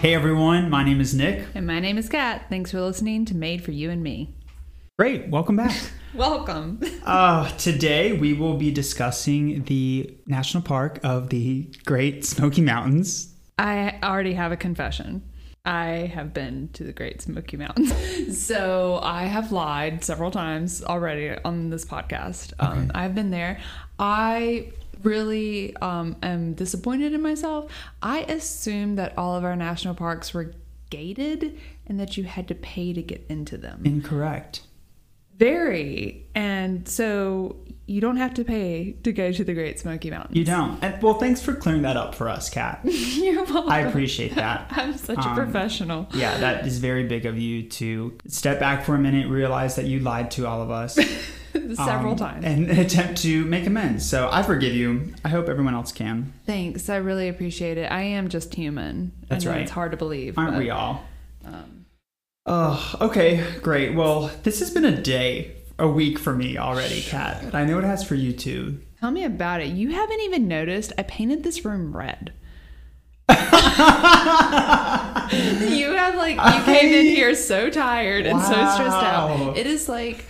Hey everyone, my name is Nick. And my name is Kat. Thanks for listening to Made for You and Me. Great, welcome back. Welcome. uh, today we will be discussing the national park of the Great Smoky Mountains. I already have a confession. I have been to the Great Smoky Mountains. So I have lied several times already on this podcast. Um, I've been there. I really um, am disappointed in myself. I assumed that all of our national parks were gated and that you had to pay to get into them. Incorrect. Very. And so you don't have to pay to go to the Great Smoky Mountains. You don't. And, well, thanks for clearing that up for us, Kat. You're welcome. I appreciate that. I'm such Um, a professional. Yeah, that is very big of you to step back for a minute, realize that you lied to all of us. Several um, times. And attempt to make amends. So I forgive you. I hope everyone else can. Thanks. I really appreciate it. I am just human. That's right. It's hard to believe. Aren't but, we all? Um, Oh, okay, great. Well, this has been a day, a week for me already, Kat. And I know it has for you too. tell me about it. You haven't even noticed. I painted this room red. you have like you came in here so tired and so stressed out. It is like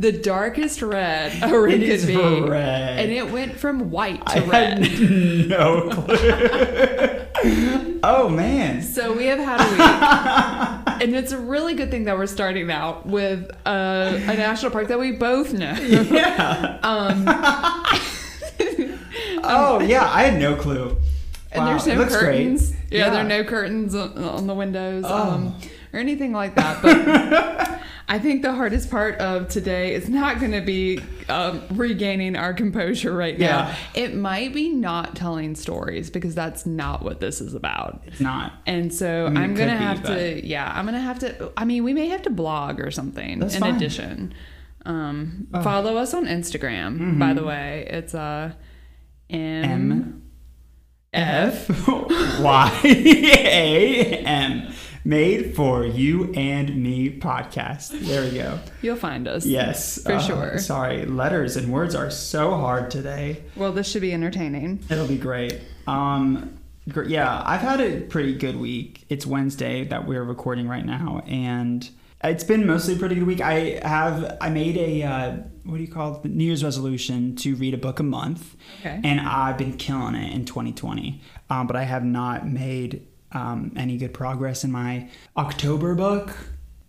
the darkest red a room It could be, red. and it went from white to I red. had no clue. oh man. So we have had a week, and it's a really good thing that we're starting out with uh, a national park that we both know. Yeah. Um, Oh yeah, I had no clue. and Wow, there's no curtains. Yeah, Yeah. there are no curtains on, on the windows Oh. um, or anything like that. But I think the hardest part of today is not going to be um, regaining our composure right now. Yeah. It might be not telling stories because that's not what this is about. It's not. And so I mean, I'm gonna have but- to, yeah, I'm gonna have to. I mean, we may have to blog or something That's in fine. addition. Um, Oh. Follow us on Instagram, by Mhm. the way. It's uh, M M. F Y A M. Made for you and me podcast. There we go. You'll find us. Yes. For uh, sure. Sorry, letters and words are so hard today. Well, this should be entertaining. It'll be great. Um, gr- yeah, I've had a pretty good week. It's Wednesday that we're recording right now, and it's been mostly a pretty good week. I have I made a uh, what do you call it? The New Year's resolution to read a book a month, Okay. and I've been killing it in 2020. Um, but I have not made um, any good progress in my October book,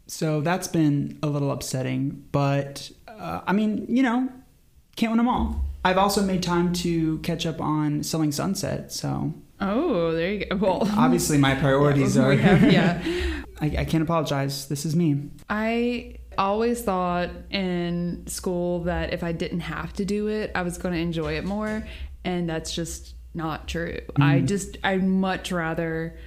so that's been a little upsetting. But uh, I mean, you know, can't win them all. I've also made time to catch up on Selling Sunset, so Oh, there you go. Well, obviously my priorities we are. have- yeah. I, I can't apologize. This is me. I always thought in school that if I didn't have to do it, I was going to enjoy it more. And that's just not true. I Mm. just, I'd much rather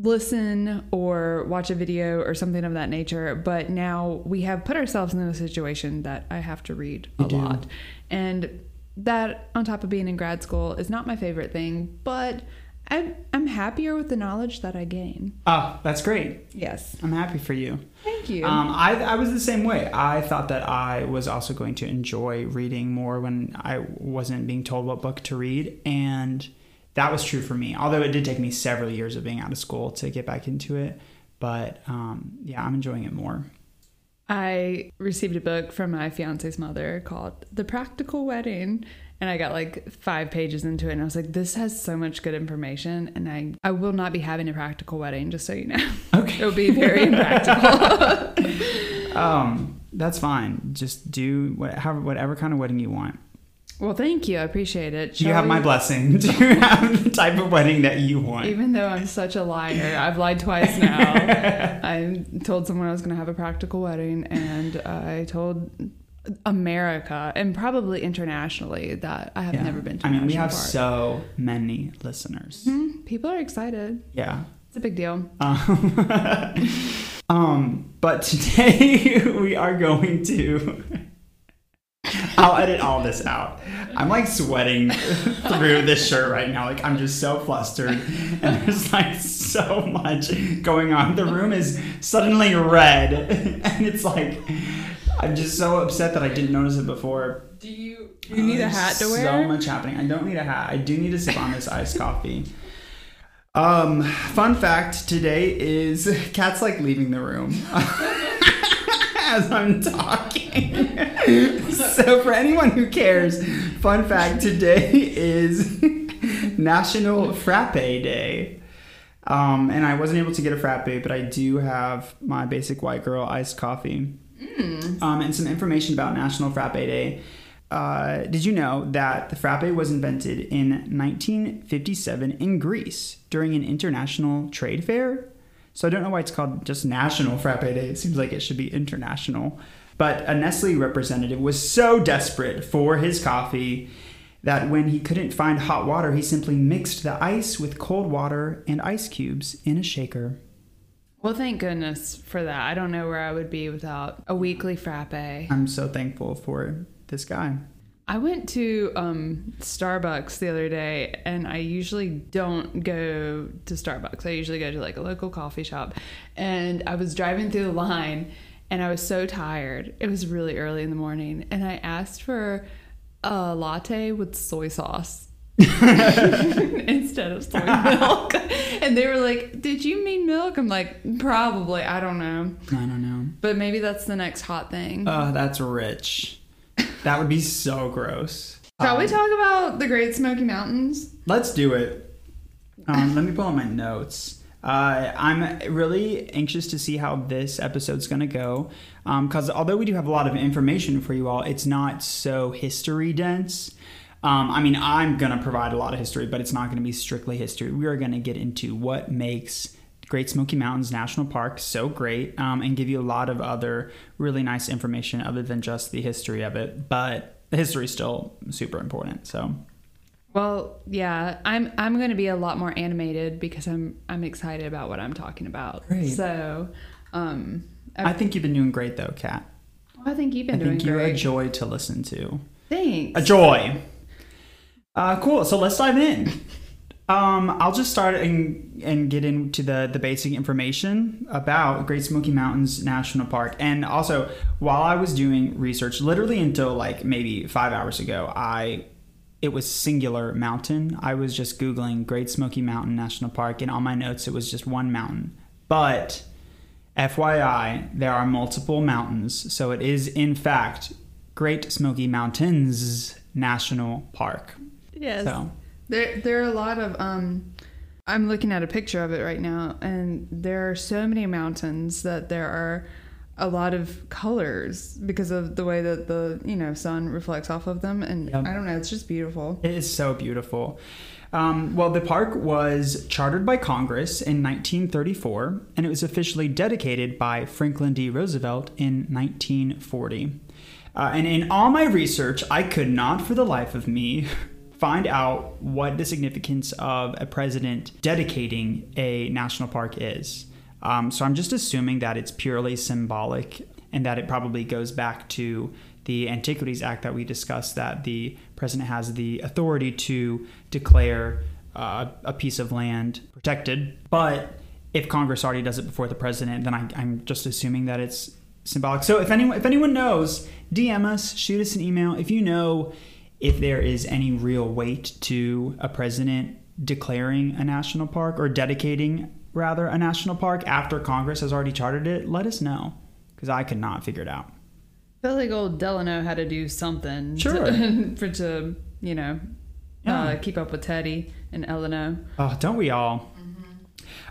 listen or watch a video or something of that nature. But now we have put ourselves in a situation that I have to read a You do. lot. And that, on top of being in grad school, is not my favorite thing. But I'm, I'm happier with the knowledge that I gain. Oh, that's great. Yes. I'm happy for you. Thank you. Um, I, I was the same way. I thought that I was also going to enjoy reading more when I wasn't being told what book to read. And that was true for me. Although it did take me several years of being out of school to get back into it. But um, yeah, I'm enjoying it more. I received a book from my fiance's mother called The Practical Wedding. And I got like five pages into it and I was like, this has so much good information. And I, I will not be having a practical wedding, just so you know. Okay. It'll be very impractical. Um, that's fine. Just do whatever, whatever kind of wedding you want. Well, thank you. I appreciate it. You Shall have my we- blessing to have the type of wedding that you want. Even though I'm such a liar, I've lied twice now. I told someone I was going to have a practical wedding, and I told America and probably internationally that I have Yeah. never been to. I mean, we have park. so many listeners. Hmm, people are excited. Yeah. It's a big deal. Um, um, but today we are going to. I'll edit all this out. I'm like sweating through this shirt right now. Like I'm just so flustered, and there's like so much going on. The room is suddenly red, and it's like I'm just so upset that I didn't notice it before. Do you you need a hat to wear? So much happening. I don't need a hat. I do need to sip on this iced coffee. Um, fun fact today is cats like leaving the room as I'm talking. so for anyone who cares, fun fact today is National Frappe Day. Um, and I wasn't able to get a frappe, but I do have my basic white girl iced coffee. Um, and some information about National Frappe Day. Uh, did you know that the frappe was invented in 1957 in Greece during an international trade fair? So I don't know why it's called just National Frappe Day. It seems like it should be international. But a Nestle representative was so desperate for his coffee that when he couldn't find hot water, he simply mixed the ice with cold water and ice cubes in a shaker. Well, thank goodness for that. I don't know where I would be without a weekly frappe. I'm so thankful for this guy. I went to um, Starbucks the other day, and I usually don't go to Starbucks. I usually go to like a local coffee shop. And I was driving through the line, and I was so tired. It was really early in the morning, and I asked for a latte with soy sauce. instead of soy milk. And they were like, Did you mean milk? I'm like, Probably. I don't know. I don't know. But maybe that's the next hot thing. Oh, that's rich. That would be so gross. Shall we talk about the Great Smoky Mountains? Let's do it. Um, let me pull out my notes. Uh, I'm really anxious to see how this episode's going to go. Because although we do have a lot of information for you all, it's not so history dense. Um, I mean, I'm going to provide a lot of history, but it's not going to be strictly history. We are going to get into what makes Great Smoky Mountains National Park so great um, and give you a lot of other really nice information other than just the history of it. But the history is still super important. So. Well, yeah, I'm I'm going to be a lot more animated because I'm I'm excited about what I'm talking about. Great. So, um, I think you've been doing great though, Kat. I think you've been I doing think you're great. a joy to listen to. Thanks. A joy. Uh, cool. So let's dive in. Um, I'll just start and, and get into the, the basic information about Great Smoky Mountains National Park. And also, while I was doing research, literally until like maybe five hours ago, I it was singular mountain. I was just googling Great Smoky Mountain National Park, and on my notes it was just one mountain. But FYI, there are multiple mountains, so it is in fact Great Smoky Mountains National Park. Yes. So There, there are a lot of. Um, I'm looking at a picture of it right now, and there are so many mountains that there are a lot of colors because of the way that the you know sun reflects off of them, and Yep. I don't know, it's just beautiful. It is so beautiful. Um, well, the park was chartered by Congress in 1934, and it was officially dedicated by Franklin D. Roosevelt in 1940. Uh, and in all my research, I could not for the life of me find out what the significance of a president dedicating a national park is. Um, so I'm just assuming that it's purely symbolic and that it probably goes back to the Antiquities Act that we discussed that the president has the authority to declare uh, a piece of land protected. But if Congress already does it before the president, then I, I'm just assuming that it's symbolic. So if anyone if anyone knows, DM us, shoot us an email if you know if there is any real weight to a president declaring a national park or dedicating rather a national park after Congress has already chartered it. Let us know because I could not figure it out. I feel like old Delano had to do something Sure. to, for to you know Yeah. uh, keep up with Teddy and Eleanor. Oh, don't we all?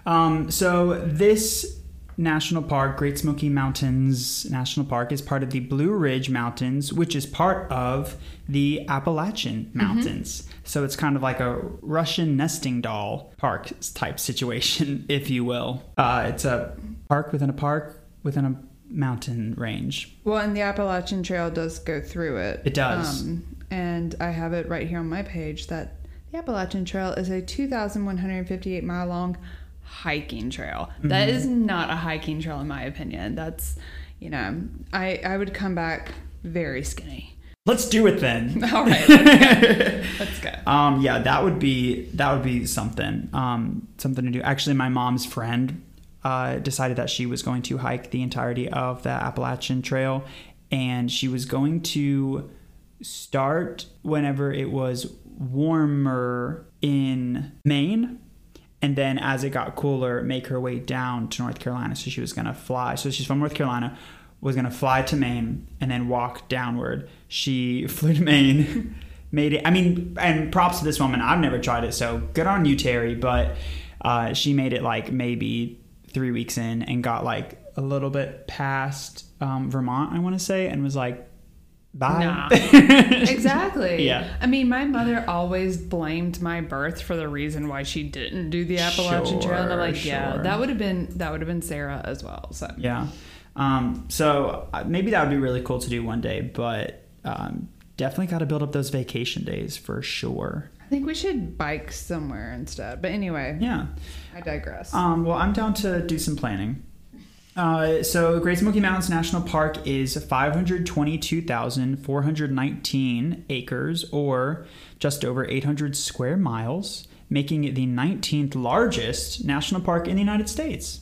Um, so this national park, Great Smoky Mountains National Park, is part of the Blue Ridge Mountains, which is part of the Appalachian Mountains. So it's kind of like a Russian nesting doll park type situation, if you will. Uh, it's a park within a park within a mountain range. Well, and the Appalachian Trail does go through it. It does. Um, and I have it right here on my page that the Appalachian Trail is a 2,158 mile long hiking trail. That Mm-hmm. is not a hiking trail, in my opinion. That's, you know, I, I would come back very skinny. Let's do it then. All right, let's go. Let's go. Um, yeah, that would be that would be something. Um, something to do. Actually, my mom's friend uh, decided that she was going to hike the entirety of the Appalachian Trail, and she was going to start whenever it was warmer in Maine, and then as it got cooler, make her way down to North Carolina. So she was going to fly. So she's from North Carolina, was going to fly to Maine and then walk downward. She flew to Maine, made it. I mean, and props to this woman. I've never tried it, so good on you, Terry. But uh, she made it like maybe three weeks in and got like a little bit past um, Vermont, I want to say, and was like, bye. Nah. exactly. Yeah. I mean, my mother always blamed my birth for the reason why she didn't do the Appalachian Trail, and I'm Sure, like, yeah, that would have been that would have been Sarah as well. So Yeah. Um, so uh, maybe that would be really cool to do one day, but um, definitely got to build up those vacation days for sure. I think we should bike somewhere instead. But anyway, Yeah. I digress. Um, well, I'm down to do some planning. Uh, so, Great Smoky Mountains National Park is 522,419 acres, or just over 800 square miles, making it the 19th largest national park in the United States.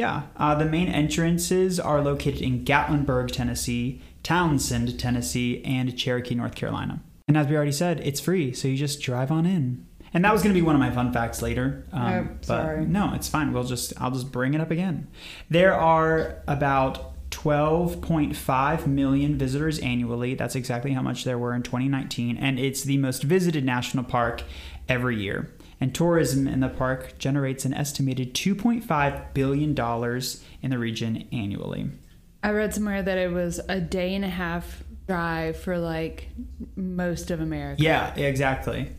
Yeah, uh, the main entrances are located in Gatlinburg, Tennessee, Townsend, Tennessee, and Cherokee, North Carolina. And as we already said, it's free, so you just drive on in. And that was going to be one of my fun facts later. Um, Oh, but sorry. no, it's fine. We'll just I'll just bring it up again. There are about 12.5 million visitors annually. That's exactly how much there were in 2019, and it's the most visited national park every year. And tourism in the park generates an estimated 2.5 billion dollars in the region annually. I read somewhere that it was a day and a half drive for like most of America. Yeah, exactly.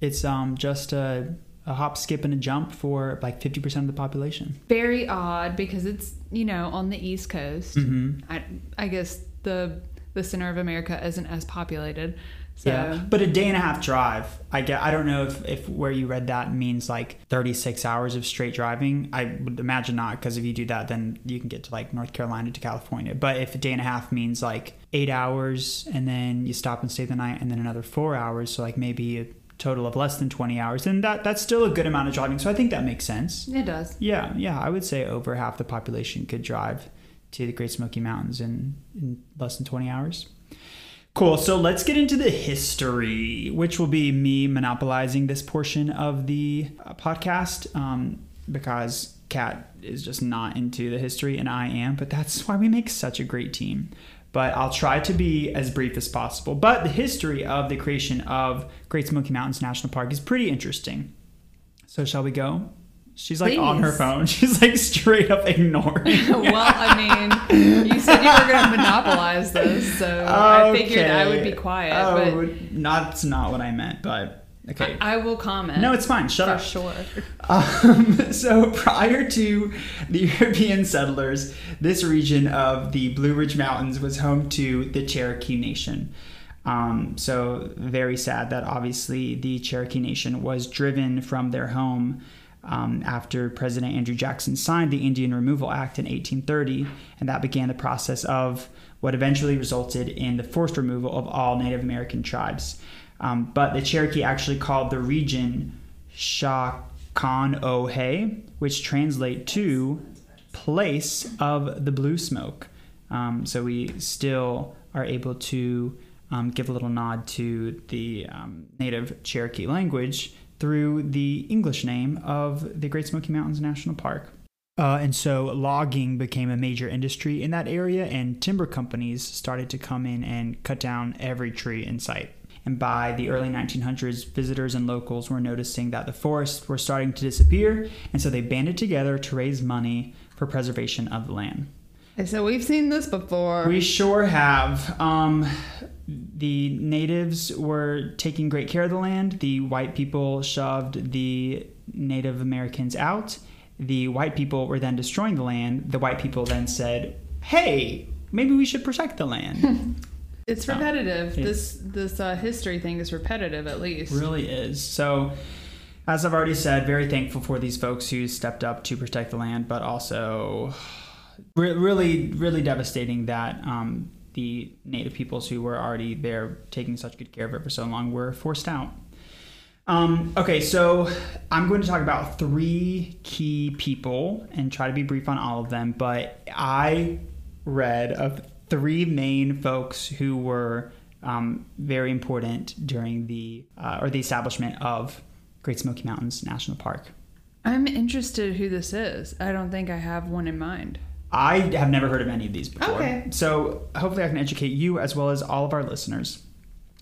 It's um just a, a hop, skip, and a jump for like 50% of the population. Very odd because it's you know on the East Coast. Mm-hmm. I I guess the the center of America isn't as populated. So Yeah, but a day and a half drive. I get. I don't know if, if where you read that means like 36 hours of straight driving. I would imagine not, because if you do that, then you can get to like North Carolina to California. But if a day and a half means like eight hours, and then you stop and stay the night, and then another four hours, so like maybe a total of less than 20 hours, then that that's still a good amount of driving. So I think that makes sense. it does. Yeah, yeah, I would say over half the population could drive to the Great Smoky Mountains in, in less than 20 hours. Cool. So let's get into the history, which will be me monopolizing this portion of the uh, podcast um, because Kat is just not into the history and I am, but that's why we make such a great team. But I'll try to be as brief as possible. But the history of the creation of Great Smoky Mountains National Park is pretty interesting. So shall we go? She's like on her phone. She's like straight up ignoring. well, I mean, you said you were going to monopolize this, so I figured I would be quiet. Oh, not, that's not what I meant, but okay. but I will comment. no, it's fine. Shut for up. sure. Um, so prior to the European settlers, this region of the Blue Ridge Mountains was home to the Cherokee Nation. Um, so very sad that obviously the Cherokee Nation was driven from their home um, after President Andrew Jackson signed the Indian Removal Act in 1830, and that began the process of what eventually resulted in the forced removal of all Native American tribes. Um, but the Cherokee actually called the region Shakonohe, which translate to place of the blue smoke. Um, so we still are able to um, give a little nod to the um, native Cherokee language through the English name of the Great Smoky Mountains National Park. Uh, and so logging became a major industry in that area, and timber companies started to come in and cut down every tree in sight. And by the early 1900s, visitors and locals were noticing that the forests were starting to disappear, and so they banded together to raise money for preservation of the land. So we've seen this before. We sure have. Um, the natives were taking great care of the land. The white people shoved the Native Americans out. The white people were then destroying the land. The white people then said, "Hey, maybe we should protect the land." it's repetitive. it- this this uh, history thing is repetitive, at least. really is. So, as I've already said, very thankful for these folks who stepped up to protect the land, but also re- really, really devastating that um, the native peoples who were already there taking such good care of it for so long were forced out. Um, okay, so I'm going to talk about three key people and try to be brief on all of them, but I read of three main folks who were um, very important during the uh, or the establishment of Great Smoky Mountains National Park. I'm interested who this is. I don't think I have one in mind. I have never heard of any of these before. Okay. So hopefully I can educate you as well as all of our listeners.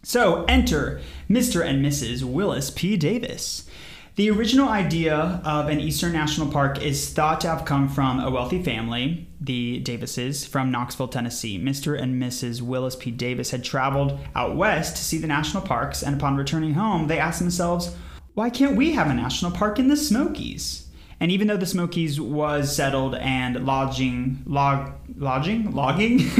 So enter Mr. and Mrs. Willis P. Davis. The original idea of an Eastern National Park is thought to have come from a wealthy family, the Davises, from Knoxville, Tennessee. Mr. and Mrs. Willis P. Davis had traveled out west to see the national parks, and upon returning home, they asked themselves, why can't we have a national park in the Smokies? And even though the Smokies was settled and lodging, log, lodging, logging,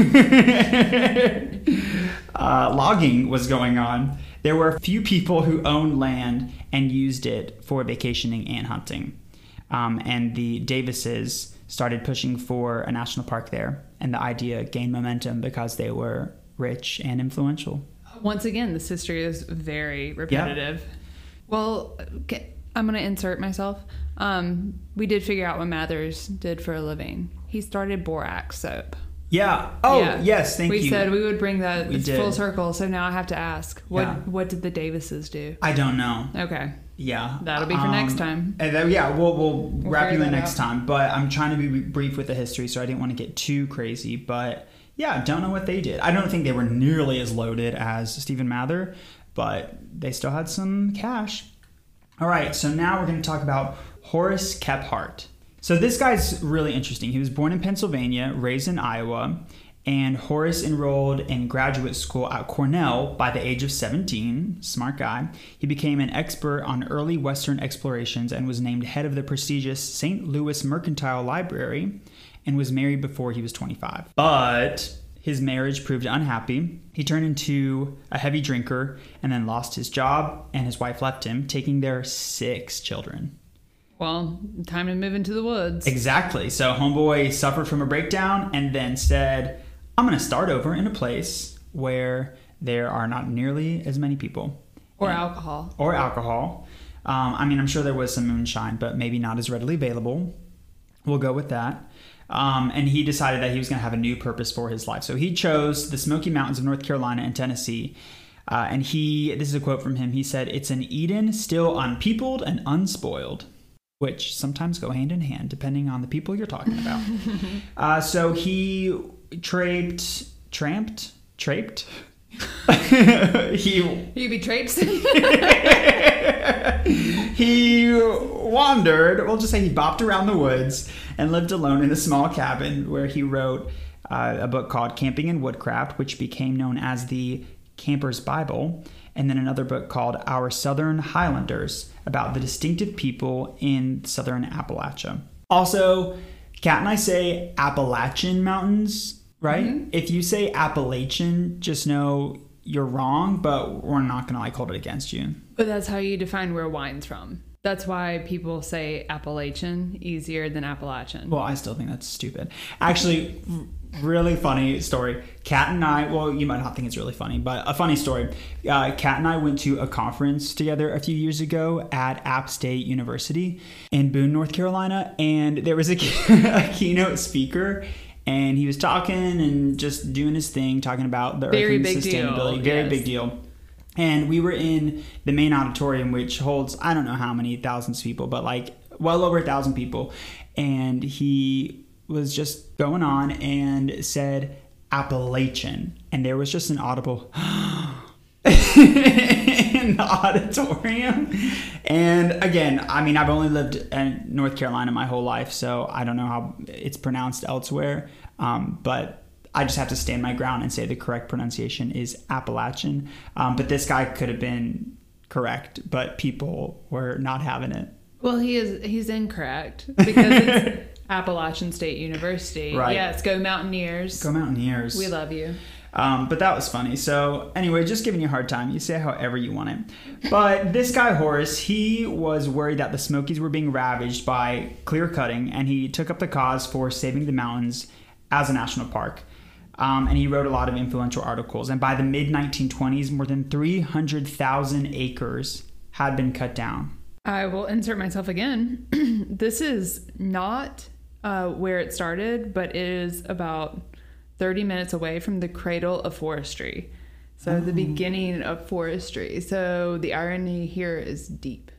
uh, logging was going on, there were a few people who owned land and used it for vacationing and hunting. Um, and the Davises started pushing for a national park there, and the idea gained momentum because they were rich and influential. Once again, this history is very repetitive. Well, okay, I'm going to insert myself. Um, we did figure out what Mathers did for a living. He started borax soap. Yeah. Oh, Yeah. yes. Thank we you. We said we would bring that We did. full circle. So now I have to ask, what Yeah. what did the Davises do? I don't know. Okay, Yeah. That'll be for next time. And then, yeah, we'll, we'll, wrap figure you in that next out. time. But I'm trying to be brief with the history, so I didn't want to get too crazy. But yeah, don't know what they did. I don't think they were nearly as loaded as Stephen Mather, but they still had some cash. All right, so now we're going to talk about Horace Kephart. So this guy's really interesting. He was born in Pennsylvania, raised in Iowa, and Horace enrolled in graduate school at Cornell by the age of 17. Smart guy. He became an expert on early Western explorations and was named head of the prestigious St. Louis Mercantile Library and was married before he was 25. But his marriage proved unhappy. He turned into a heavy drinker and then lost his job, and his wife left him, taking their six children. Well, time to move into the woods. Exactly. So Homeboy suffered from a breakdown and then said, I'm going to start over in a place where there are not nearly as many people or alcohol. or alcohol. Um, I mean, I'm sure there was some moonshine, but maybe not as readily available. We'll go with that. Um, and he decided that he was going to have a new purpose for his life. So he chose the Smoky Mountains of North Carolina and Tennessee. Uh, and he, this is a quote from him. He said, It's an Eden still unpeopled and unspoiled, which sometimes go hand in hand depending on the people you're talking about. uh, so he traiped, tramped, traped. he You be traipsing. he wandered, we'll just say he bopped around the woods and lived alone in a small cabin where he wrote uh, a book called Camping and Woodcraft, which became known as the Camper's Bible, and then another book called Our Southern Highlanders about the distinctive people in southern Appalachia. Also, Kat and I say Appalachian Mountains, right? Mm-hmm. If you say Appalachian, just know you're wrong, but we're not gonna like hold it against you. but that's how you define where wine's from. That's why people say Appalachian easier than Appalachian. Well, I still think that's stupid. Actually, really funny story. Kat and I, well, you might not think it's really funny, but a funny story. Uh, Kat and I went to a conference together a few years ago at App State University in Boone, North Carolina, and there was a, a keynote speaker. And he was talking and just doing his thing, talking about the Very earth and big deal, sustainability. Very yes. big deal. And we were in the main auditorium, which holds I don't know how many thousands of people, but like well over a thousand people. And he was just going on and said Appalachian, and there was just an audible in the auditorium. And again, I mean, I've only lived in North Carolina my whole life, so I don't know how it's pronounced elsewhere. Um, but I just have to stand my ground and say the correct pronunciation is Appalachian. Um, but this guy could have been correct, but people were not having it. Well, he is he's incorrect because it's Appalachian State University. Right. Yes, go Mountaineers. Go Mountaineers. we love you. Um, but that was funny. So anyway, just giving you a hard time. You say however you want it. But this guy Horace, he was worried that the Smokies were being ravaged by clear cutting, and he took up the cause for saving the mountains as a national park. Um, and he wrote a lot of influential articles. And by the mid 1920s, more than 300,000 acres had been cut down. I will insert myself again. this is not uh, where it started, but it is about 30 minutes away from the cradle of forestry. So, the beginning of forestry. So, the irony here is deep.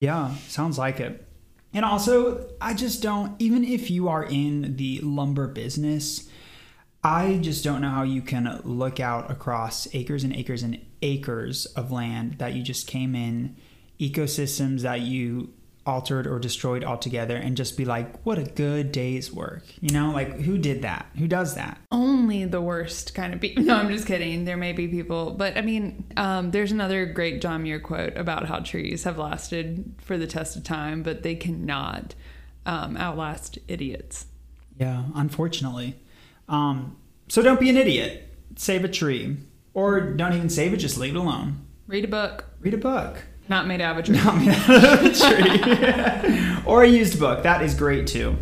Yeah, sounds like it. And also, I just don't, even if you are in the lumber business, I just don't know how you can look out across acres and acres and acres of land that you just came in, ecosystems that you altered or destroyed altogether, and just be like, what a good day's work. You know, like who did that? Who does that? Only the worst kind of people. No, I'm just kidding. There may be people, but I mean, um, there's another great John Muir quote about how trees have lasted for the test of time, but they cannot um, outlast idiots. Yeah, unfortunately. Um, so don't be an idiot. Save a tree. Or don't even save it, just leave it alone. Read a book. Read a book. Not made out of a tree. Not made out of a tree. or a used book. That is great too.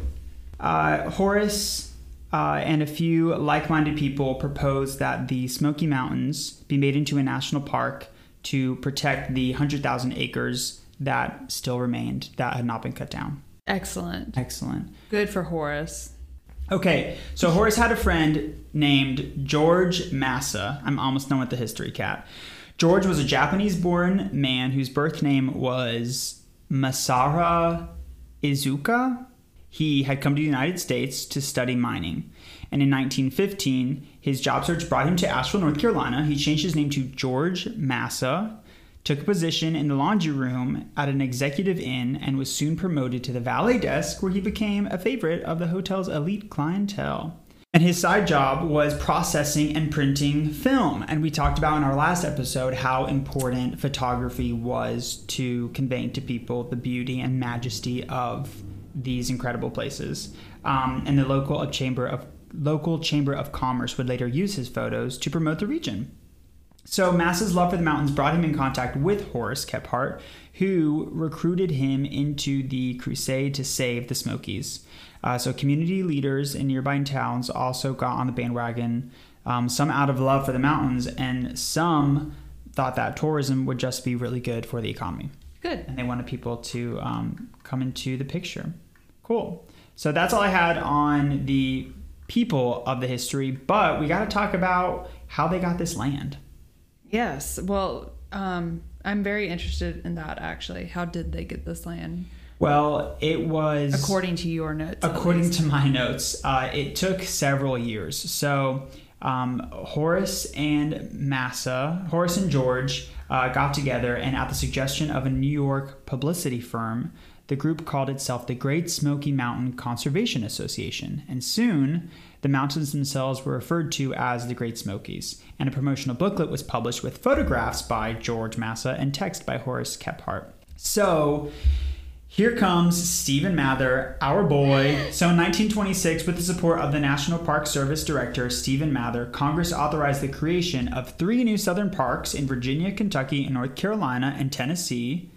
Uh, Horace uh, and a few like minded people proposed that the Smoky Mountains be made into a national park to protect the 100,000 acres that still remained that had not been cut down. Excellent. Excellent. Good for Horace. Okay, so Horace had a friend named George Masa. I'm almost done with the history Kat. George was a Japanese born man whose birth name was Masara Izuka. He had come to the United States to study mining. And in 1915, his job search brought him to Asheville, North Carolina. He changed his name to George Masa took a position in the laundry room at an executive inn, and was soon promoted to the valet desk, where he became a favorite of the hotel's elite clientele. And his side job was processing and printing film. And we talked about in our last episode how important photography was to conveying to people the beauty and majesty of these incredible places. Um, and the local chamber of local chamber of commerce would later use his photos to promote the region. So Masa's love for the mountains brought him in contact with Horace Kephart, who recruited him into the crusade to save the Smokies. Uh, so community leaders in nearby towns also got on the bandwagon, um, some out of love for the mountains, and some thought that tourism would just be really good for the economy. Good. And they wanted people to um, come into the picture. Cool. So that's all I had on the people of the history, but we got to talk about how they got this land. Yes. Well, um, I'm very interested in that actually. How did they get this land? Well, it was according to your notes. According to my notes, uh, it took several years. So um, Horace and Masa, Horace and George, uh, got together, and at the suggestion of a New York publicity firm, the group called itself the Great Smoky Mountain Conservation Association. And soon, the mountains themselves were referred to as the Great Smokies, and a promotional booklet was published with photographs by George Masa and text by Horace Kephart. So, here comes Stephen Mather, our boy. So in 1926, with the support of the National Park Service Director Stephen Mather, Congress authorized the creation of three new southern parks in Virginia, Kentucky, and North Carolina and Tennessee.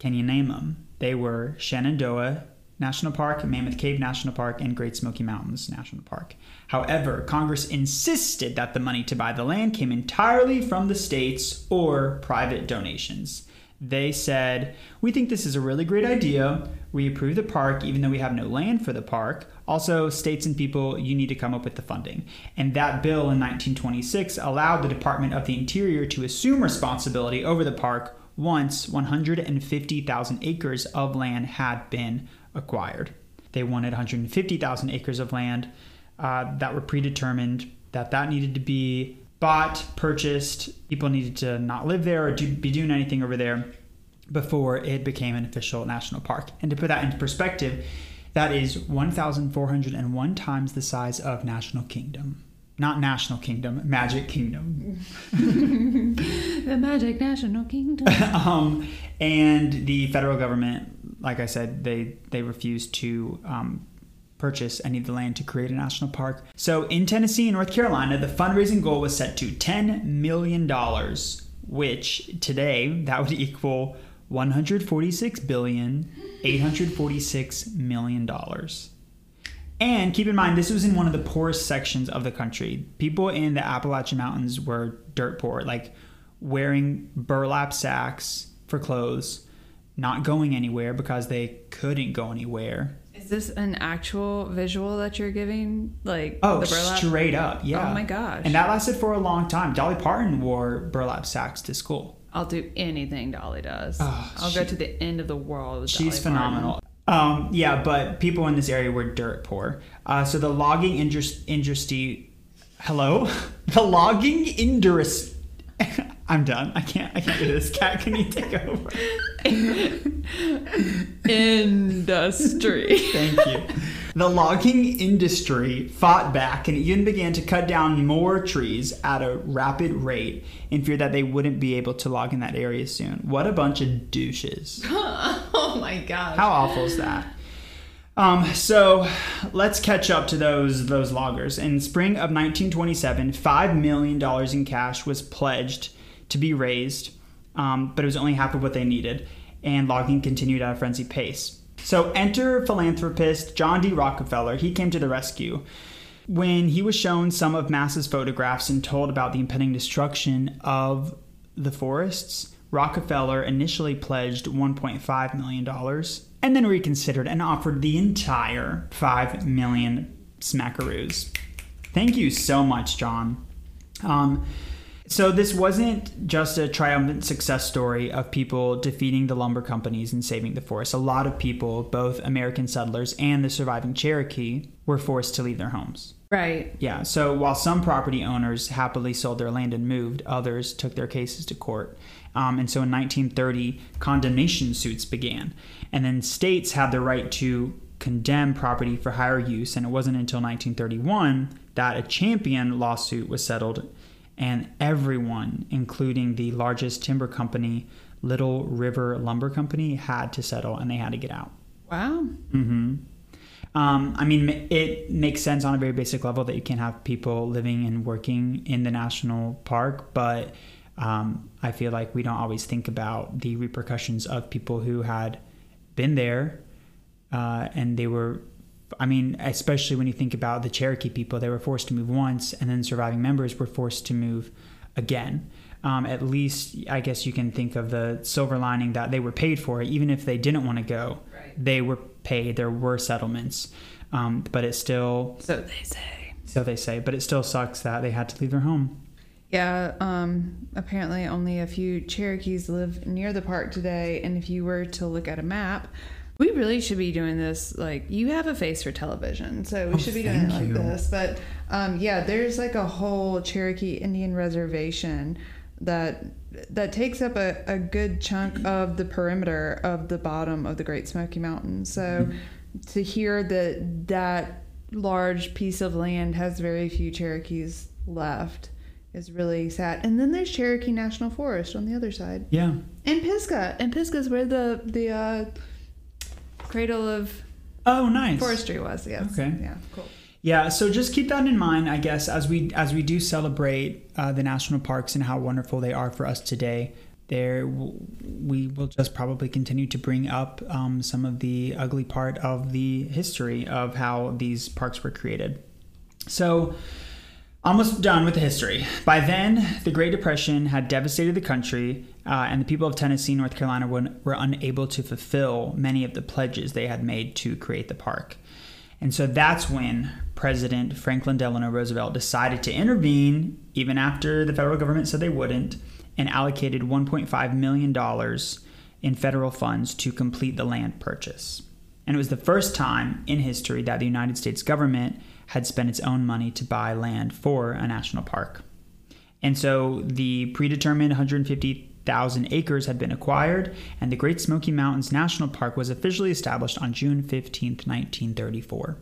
Can you name them? They were Shenandoah National Park, Mammoth Cave National Park, and Great Smoky Mountains National Park. However, Congress insisted that the money to buy the land came entirely from the states or private donations they said, We think this is a really great idea. We approve the park even though we have no land for the park. Also, states and people, you need to come up with the funding. And that bill in 1926 allowed the Department of the Interior to assume responsibility over the park once 150,000 acres of land had been acquired. They wanted 150,000 acres of land uh, that were predetermined, that that needed to be bought, purchased. People needed to not live there or do, be doing anything over there before it became an official national park. And to put that into perspective, that is 1,401 times the size of National Kingdom. Not National Kingdom, Magic Kingdom. the Magic National Kingdom. um, and the federal government, like I said, they they refused to um, purchase any of the land to create a national park. So in Tennessee and North Carolina, the fundraising goal was set to $10 million, which today that would equal 146 billion 846 million dollars. And keep in mind, this was in one of the poorest sections of the country. People in the Appalachian Mountains were dirt poor, like wearing burlap sacks for clothes, not going anywhere because they couldn't go anywhere. Is this an actual visual that you're giving? Like oh, the burlap? straight up, yeah. Oh my gosh! And that lasted for a long time. Dolly Parton wore burlap sacks to school. I'll do anything Dolly does. Oh, I'll she, go to the end of the world. she's Dolly phenomenal. Um, yeah, but people in this area were dirt poor. Uh, so the logging indus- industry. Hello, the logging industry. I'm done. I can't. I can't do this. Kat, can you take over? Industry. Thank you. The logging industry fought back and even began to cut down more trees at a rapid rate in fear that they wouldn't be able to log in that area soon. What a bunch of douches. oh my god! How awful is that? Um, so let's catch up to those those loggers. In spring of 1927, five million dollars in cash was pledged to be raised, um, but it was only half of what they needed, and logging continued at a frenzied pace. So enter philanthropist John D. Rockefeller. He came to the rescue. When he was shown some of Masa's photographs and told about the impending destruction of the forests, Rockefeller initially pledged $1.5 million and then reconsidered and offered the entire 5 million smackaroos. Thank you so much, John. Um, so this wasn't just a triumphant success story of people defeating the lumber companies and saving the forest. A lot of people, both American settlers and the surviving Cherokee, were forced to leave their homes. Right. Yeah, so while some property owners happily sold their land and moved, others took their cases to court. Um, and so in 1930, condemnation suits began. And then states had the right to condemn property for higher use. And it wasn't until 1931 that a champion lawsuit was settled and everyone, including the largest timber company, Little River Lumber Company, had to settle and they had to get out. Wow. Mm-hmm. Um, I mean, it makes sense on a very basic level that you can't have people living and working in the national park, but um, I feel like we don't always think about the repercussions of people who had been there uh, and they were I mean, especially when you think about the Cherokee people, they were forced to move once, and then surviving members were forced to move again. Um, at least, I guess you can think of the silver lining that they were paid for it, even if they didn't want to go. Right. They were paid. There were settlements, um, but it still. So they say. So they say, but it still sucks that they had to leave their home. Yeah, um, apparently only a few Cherokees live near the park today, and if you were to look at a map, we really should be doing this. Like, you have a face for television, so we Oh, should be doing it like you. this. But um, yeah, there's like a whole Cherokee Indian reservation that that takes up a, a good chunk of the perimeter of the bottom of the Great Smoky Mountains. So to hear that that large piece of land has very few Cherokees left is really sad. And then there's Cherokee National Forest on the other side. Yeah. And Pisgah. And Pisgah is where the the uh, cradle of Oh, nice. forestry was. Yes. Okay. Yeah. Cool. Yeah, so just keep that in mind, I guess, as we as we do celebrate uh, the national parks and how wonderful they are for us today. There, we will just probably continue to bring up um, some of the ugly part of the history of how these parks were created. So, almost done with the history. By then, the Great Depression had devastated the country, uh, and the people of Tennessee, North Carolina were, were unable to fulfill many of the pledges they had made to create the park. And so that's when President Franklin Delano Roosevelt decided to intervene, even after the federal government said they wouldn't, and allocated $1.5 million in federal funds to complete the land purchase. And it was the first time in history that the United States government had spent its own money to buy land for a national park. And so the predetermined 150,000 acres had been acquired, and the Great Smoky Mountains National Park was officially established on June 15th, 1934.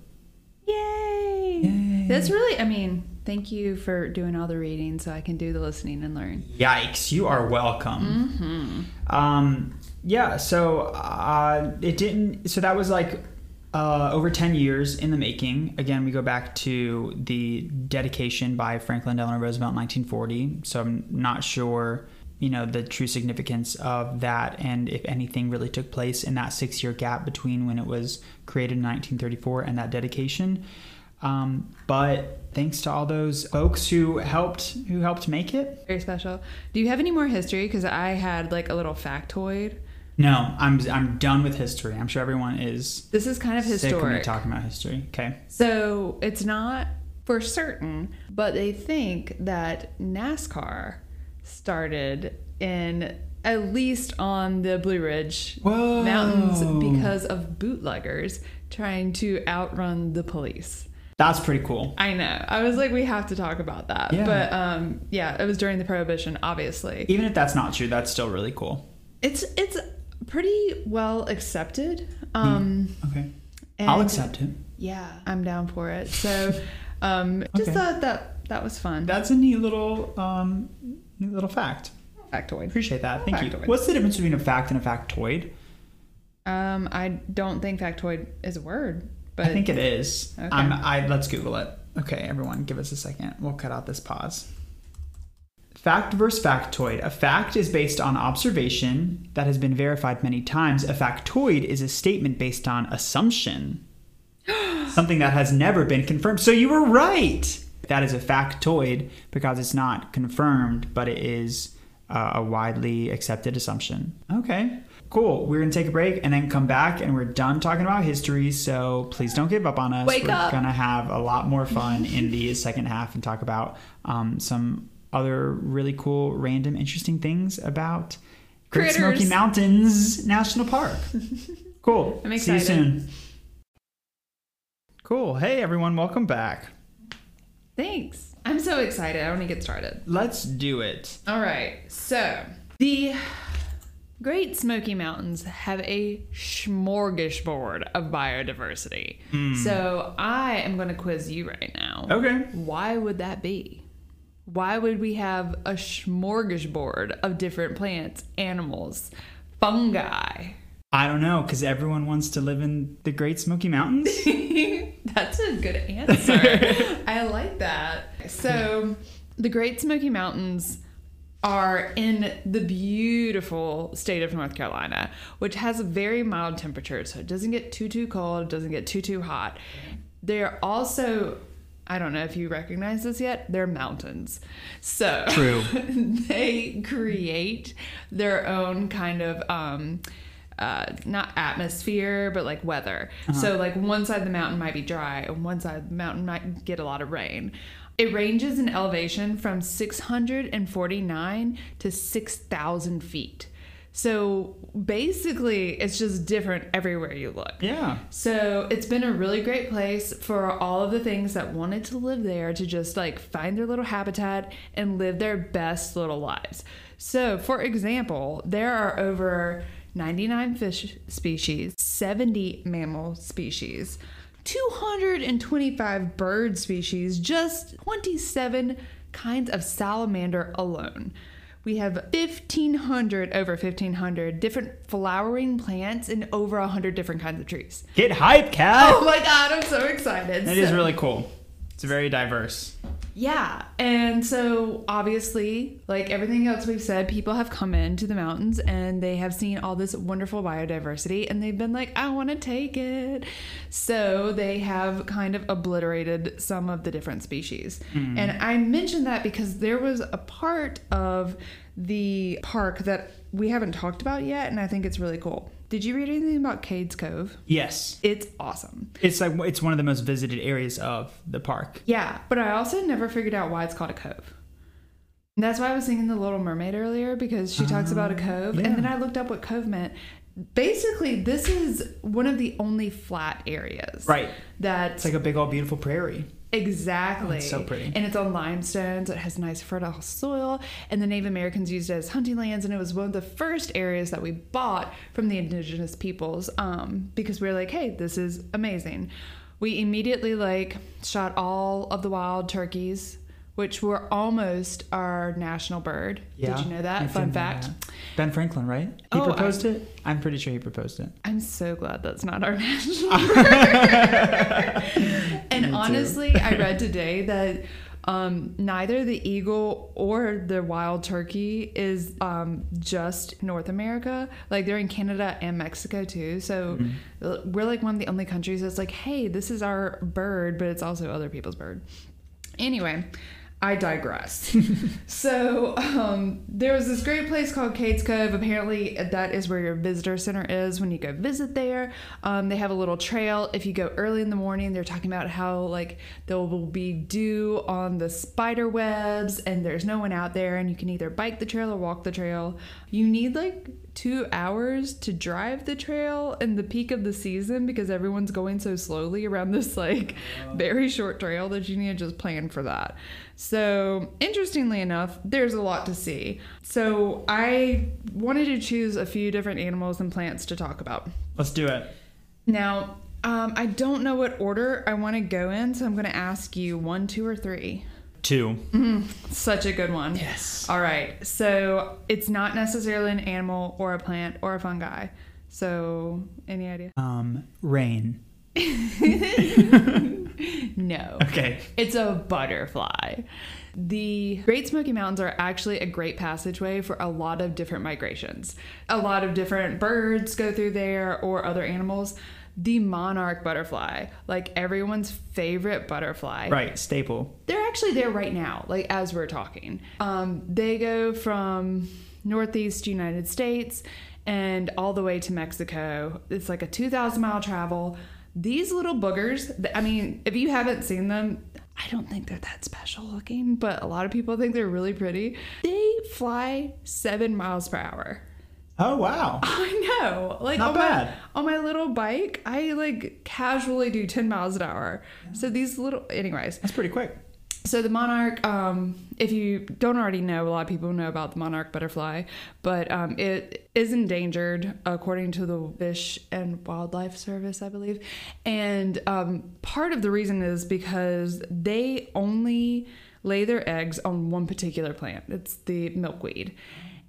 Yay! Yay. That's really. I mean, thank you for doing all the reading, so I can do the listening and learn. Yikes, you are welcome. Um, yeah, so uh, it didn't, so that was like uh, over 10 years in the making. Again, we go back to the dedication by Franklin Delano Roosevelt in 1940. So I'm not sure, you know, the true significance of that and if anything really took place in that six year gap between when it was created in 1934 and that dedication. Um, but thanks to all those folks who helped who helped make it. Very special. Do you have any more history? Because I had like a little factoid. No, I'm I'm done with history. I'm sure everyone is This is kind of sick of me historic. talking about history. Okay. So it's not for certain, but they think that NASCAR started in at least on the Blue Ridge Whoa. Mountains because of bootleggers trying to outrun the police. That's pretty cool. I know. I was like, we have to talk about that. Yeah. But um, yeah, it was during the prohibition, obviously. Even if that's not true, that's still really cool. It's it's pretty well accepted. Um, Okay. I'll accept it. Yeah, I'm down for it. So, um, just Okay. thought that that was fun. That's a neat little um neat little fact. Factoid. Appreciate that. Thank you. What's the difference between a fact and a factoid? Um, I don't think factoid is a word, but I think it is. Okay. I'm, I let's Google it. Okay, everyone, give us a second. We'll cut out this pause. Fact versus factoid. A fact is based on observation that has been verified many times. A factoid is a statement based on assumption, something that has never been confirmed. So you were right. That is a factoid because it's not confirmed, but it is uh, a widely accepted assumption. Okay, cool. We're gonna take a break and then come back, and we're done talking about history. So please don't give up on us. Wake we're up. gonna have a lot more fun in the second half and talk about um, some other really cool, random, interesting things about Great Critters. Smoky Mountains National Park. Cool. I'm excited. See you soon. Cool. Hey everyone, welcome back. thanks. I'm so excited. I want to get started. Let's do it. All right. So, the Great Smoky Mountains have a smorgasbord of biodiversity. Hmm. So, I am going to quiz you right now. Okay. Why would that be? Why would we have a smorgasbord of different plants, animals, fungi? I don't know, because everyone wants to live in the Great Smoky Mountains. That's a good answer. I like that. So, the Great Smoky Mountains are in the beautiful state of North Carolina, which has a very mild temperature, so it doesn't get too too cold, it doesn't get too too hot. They're also I don't know if you recognize this yet, they're mountains. So True. they create their own kind of um uh, not atmosphere, but like weather. So, like one side of the mountain might be dry, and one side of the mountain might get a lot of rain. It ranges in elevation from 649 to 6,000 feet. So, basically, it's just different everywhere you look. Yeah. So it's been a really great place for all of the things that wanted to live there to just like find their little habitat and live their best little lives. So, for example, there are over 99 fish species, 70 mammal species, 225 bird species, just 27 kinds of salamander alone. We have 1,500, over 1,500 different flowering plants and over 100 different kinds of trees. Get hype, Kat. Oh my god, I'm so excited. It is So- really cool. It's very diverse. Yeah. And so obviously, like everything else we've said, people have come into the mountains and they have seen all this wonderful biodiversity and they've been like, I want to take it. So they have kind of obliterated some of the different species. Hmm. And I mentioned that because there was a part of the park that we haven't talked about yet, and I think it's really cool. Did you read anything about Cades Cove? Yes. It's awesome. It's like it's one of the most visited areas of the park. Yeah, but I also never figured out why it's called a cove. And that's why I was singing The Little Mermaid earlier because she talks about a ah, cove. yeah. And then I looked up what cove meant. Basically, this is one of the only flat areas. Right. That's It's like a big old beautiful prairie. Exactly. Oh, it's so pretty. And it's on limestone, so it has nice fertile soil. And the Native Americans used it as hunting lands, and it was one of the first areas that we bought from the indigenous peoples um, because we were like, hey, this is amazing. We immediately like shot all of the wild turkeys, which were almost our national bird. Yeah. Did you know that? I Fun fact. that. Ben Franklin, right? He Oh, proposed it? I'm pretty sure he proposed it. I'm so glad that's not our national bird. and honestly, I read today that um, neither the eagle or the wild turkey is um, just North America. Like they're in Canada and Mexico too. So Mm-hmm. we're like one of the only countries that's like, hey, this is our bird, but it's also other people's bird. Anyway, I digress. so um, there was this great place called Cades Cove. Apparently, that is where your visitor center is when you go visit there. Um, they have a little trail. If you go early in the morning, they're talking about how like there will be dew on the spider webs, and there's no one out there, and you can either bike the trail or walk the trail. You need like two hours to drive the trail in the peak of the season because everyone's going so slowly around this like very short trail that you need to just plan for that. So, interestingly enough, there's a lot to see. So, I wanted to choose a few different animals and plants to talk about. Let's do it. Now, um, I don't know what order I want to go in, so I'm going to ask you one, two, or three. Two. Such a good one. Yes. All right. So it's not necessarily an animal or a plant or a fungi. So, any idea? Um, rain. No. Okay. It's a butterfly. The Great Smoky Mountains are actually a great passageway for a lot of different migrations. A lot of different birds go through there or other animals. The monarch butterfly, like everyone's favorite butterfly, Right. Staple. they're actually there right now, like as we're talking. Um, they go from northeast United States and all the way to Mexico. It's like a 2,000 mile travel. These little boogers, I mean, if you haven't seen them, I don't think they're that special looking, but a lot of people think they're really pretty. They fly seven miles per hour. Oh wow. I know. Like Not on bad. my on my little bike, I like casually do 10 miles an hour. So these little anyways, That's pretty quick. so the monarch, um, if you don't already know, a lot of people know about the monarch butterfly, but um, it is endangered according to the Fish and Wildlife Service, I believe. And um, part of the reason is because they only lay their eggs on one particular plant. It's the milkweed.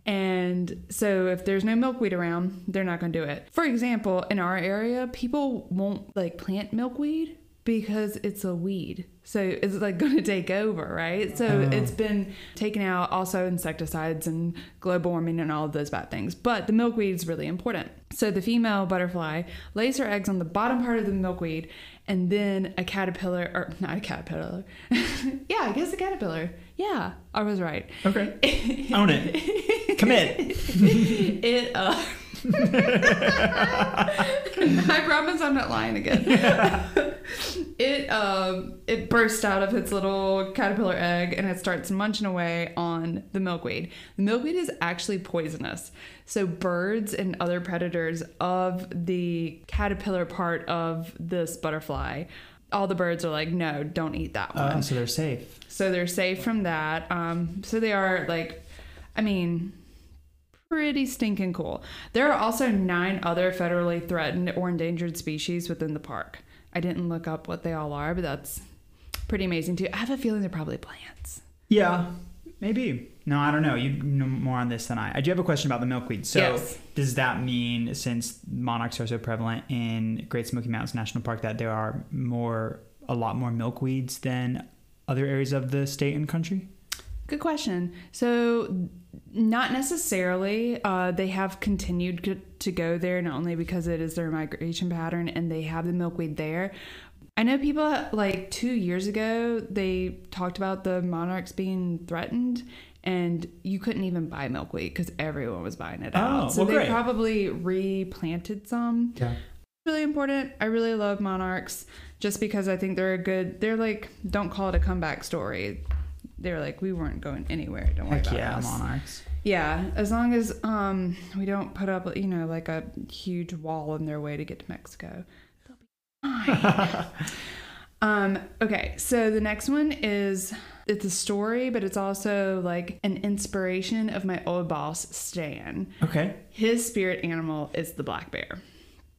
And so if there's no milkweed around, they're not going to do it. For example, in our area, people won't like plant milkweed because it's a weed. So it's like going to take over, right? So Oh. it's been taken out also insecticides and global warming and all of those bad things. But the milkweed is really important. So the female butterfly lays her eggs on the bottom part of the milkweed and then a caterpillar or not a caterpillar. yeah, I guess a caterpillar. Yeah, I was right. Okay. Own it. Commit. it uh I promise I'm not lying again. it um it bursts out of its little caterpillar egg and it starts munching away on the milkweed. The milkweed is actually poisonous. So birds and other predators of the caterpillar part of this butterfly, all the birds are like, no, don't eat that one. Uh, so they're safe. So they're safe from that. Um, so they are like, I mean, pretty stinking cool. There are also nine other federally threatened or endangered species within the park. I didn't look up what they all are, but that's pretty amazing too. I have a feeling they're probably plants. Yeah. Maybe. No, I don't know. You know more on this than I. I do have a question about the milkweed. So, Yes. does that mean since monarchs are so prevalent in Great Smoky Mountains National Park that there are more, a lot more milkweeds than other areas of the state and country? Good question. So, not necessarily. Uh, they have continued to go there not only because it is their migration pattern and they have the milkweed there. I know people like two years ago they talked about the monarchs being threatened, and you couldn't even buy milkweed because everyone was buying it Oh, out. So well, they great. probably replanted some Yeah. really important. I really love monarchs just because I think they're a good. They're like don't call it a comeback story. They're like we weren't going anywhere. Don't worry Heck about yeah, us. monarchs. Yeah, as long as um we don't put up you know like a huge wall in their way to get to Mexico, they'll be fine. um. Okay, so the next one is it's a story, but it's also like an inspiration of my old boss Stan. Okay. His spirit animal is the black bear.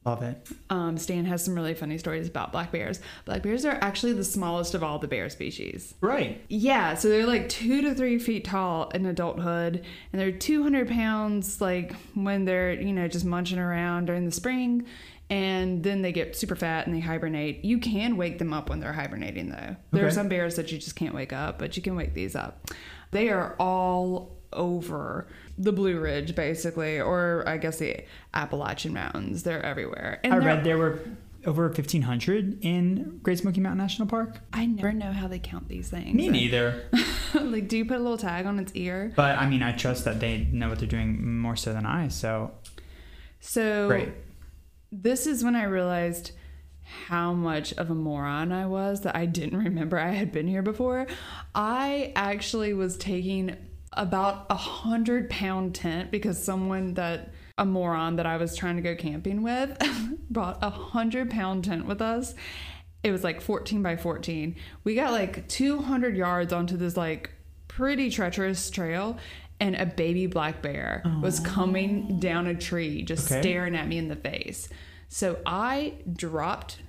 Love it. Um, Stan has some really funny stories about black bears. Black bears are actually the smallest of all the bear species. Right. Yeah, so they're like two to three feet tall in adulthood, and they're 200 pounds like when they're, you know, just munching around during the spring, and then they get super fat and they hibernate. You can wake them up when they're hibernating, though. There are some bears that you just can't wake up, but you can wake these up. They are all over the Blue Ridge, basically, or I guess the Appalachian Mountains. They're everywhere. And I read there were over 1,500 in Great Smoky Mountain National Park. I never know how they count these things. Me neither. like, do you put a little tag on its ear? But I mean, I trust that they know what they're doing more so than I. So So great. this is when I realized how much of a moron I was that I didn't remember I had been here before. I actually was taking about a hundred pound tent because someone that a moron that I was trying to go camping with brought a hundred pound tent with us. It was like 14 by 14. We got like 200 yards onto this like pretty treacherous trail and a baby black bear was coming down a tree just Okay. staring at me in the face. So I dropped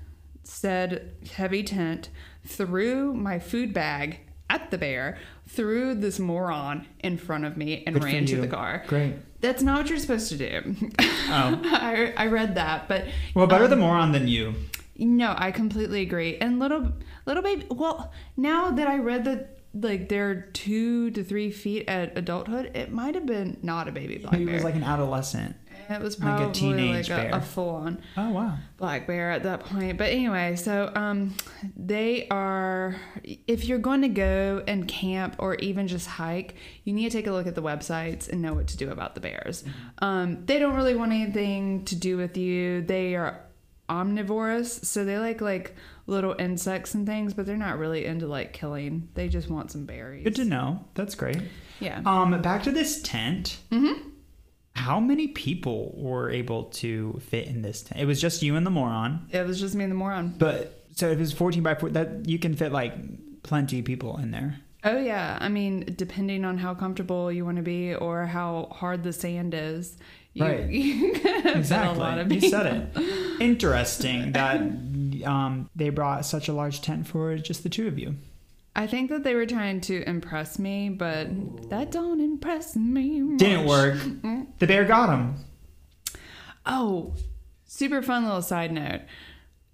said heavy tent, threw my food bag at the bear, threw this moron in front of me, and Good ran to the car. Great. That's not what you're supposed to do. Oh. I, I read that, but Well, better um, the moron than you. no, I completely agree. And little little baby, well, now that I read that like they're two to three feet at adulthood, it might have been not a baby black He bear. was like an adolescent. It was like a probably teenage like a, a full on Oh wow. black bear at that point. But anyway, so um, they are. If you're going to go and camp or even just hike, you need to take a look at the websites and know what to do about the bears. Um, they don't really want anything to do with you. They are omnivorous, so they like like little insects and things, but they're not really into like killing. They just want some berries. Good to know. That's great. yeah. Um, back to this tent. Mm-hmm. How many people were able to fit in this tent? It was just you and the moron. it was just me and the moron. But so if it's 14 by 4, that you can fit like plenty of people in there. Oh yeah, I mean, depending on how comfortable you want to be or how hard the sand is, you, Right. you Exactly. a lot of you said it. Interesting that um, they brought such a large tent for just the two of you. I think that they were trying to impress me, but that don't impress me. Much. Didn't work. The bear got him. Oh, super fun little side note.